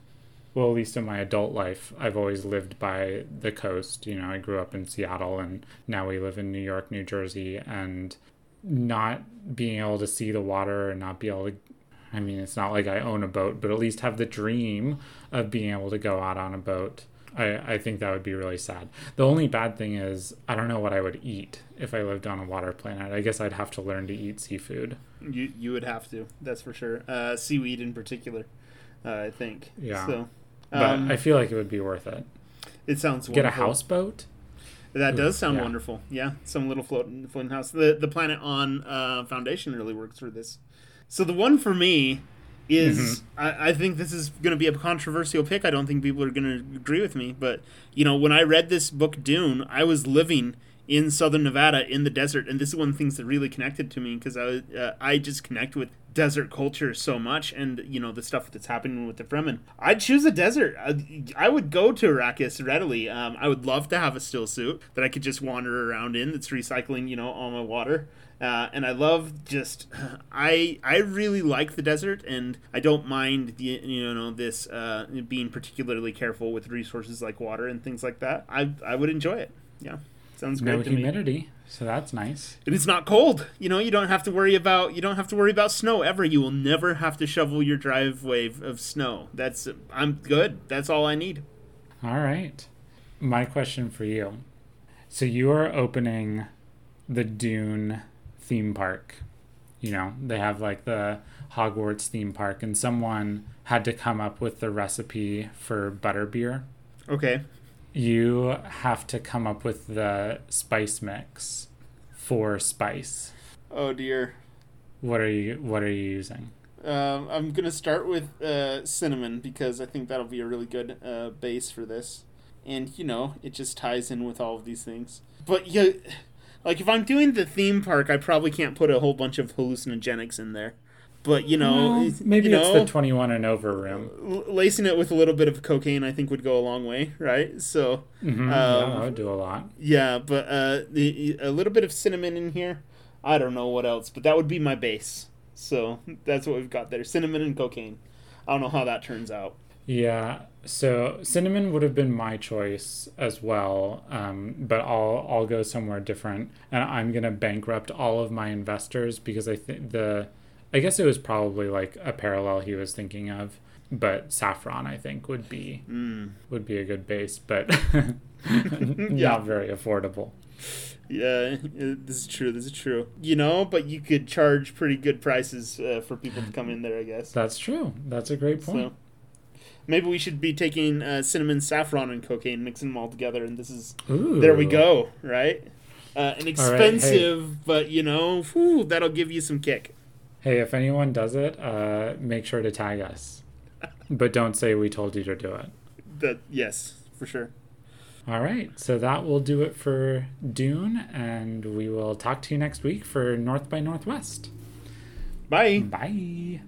well at least in my adult life I've always lived by the coast you know I grew up in Seattle and now we live in New York New Jersey and not being able to see the water and not be able to I mean it's not like I own a boat but at least have the dream of being able to go out on a boat I, I think that would be really sad. The only bad thing is I don't know what I would eat if I lived on a water planet. I guess I'd have to learn to eat seafood. You you would have to. That's for sure. Uh, seaweed in particular, uh, I think. Yeah. So, But um, I feel like it would be worth it. it sounds Get a houseboat? That does sound yeah. wonderful. Yeah, some little floating floating house. The the planet on uh, Foundation really works for this. So the one for me is Mm-hmm. I, I think this is going to be a controversial pick. I don't think people are going to agree with me, but you know when I read this book Dune, I was living in southern Nevada in the desert, and this is one of the things that really connected to me because I uh, I just connect with desert culture so much, and you know the stuff that's happening with the Fremen. I'd choose a desert. I, I would go to Arrakis readily. Um, I would love to have a still suit that I could just wander around in that's recycling, you know, all my water. Uh, and I love just I I really like the desert, and I don't mind the you know this uh, being particularly careful with resources like water and things like that. I I would enjoy it. Yeah, sounds great No to humidity, me. so that's nice. And it's not cold. You know, you don't have to worry about you don't have to worry about snow ever. You will never have to shovel your driveway of snow. That's I'm good. That's all I need. All right. My question for you. So you are opening the Dune theme park. You know, they have like the Hogwarts theme park, and someone had to come up with the recipe for butterbeer. Okay. You have to come up with the spice mix for spice. Oh dear. What are you what are you using? Um, I'm gonna start with uh, cinnamon because I think that'll be a really good uh, base for this, and you know it just ties in with all of these things. But yeah, like if I'm doing the theme park, I probably can't put a whole bunch of hallucinogenics in there. But you know, Well, maybe you it's know, the 21 and over room. lacing it with a little bit of cocaine, I think would go a long way, right? So hmm Um, yeah, would do a lot. yeah, but uh, the, a little bit of cinnamon in here. I don't know what else, but that would be my base. So that's what we've got there: cinnamon and cocaine. I don't know how that turns out. Yeah, so cinnamon would have been my choice as well, um, but I'll I'll go somewhere different, and I'm gonna bankrupt all of my investors because I think the, I guess it was probably like a parallel he was thinking of, but saffron I think would be Mm. would be a good base, but Yeah. not very affordable. Yeah, this is true. This is true. You know, but you could charge pretty good prices uh, for people to come in there. I guess. That's true. That's a great point. So maybe we should be taking uh, cinnamon, saffron, and cocaine, mixing them all together, and this is Ooh. there we go, right? Uh, an All right, hey. expensive, but you know, whew, that'll give you some kick. Hey, if anyone does it, uh, make sure to tag us, but don't say we told you to do it. That yes, for sure. All right, so that will do it for Dune, and we will talk to you next week for North by Northwest. Bye. Bye.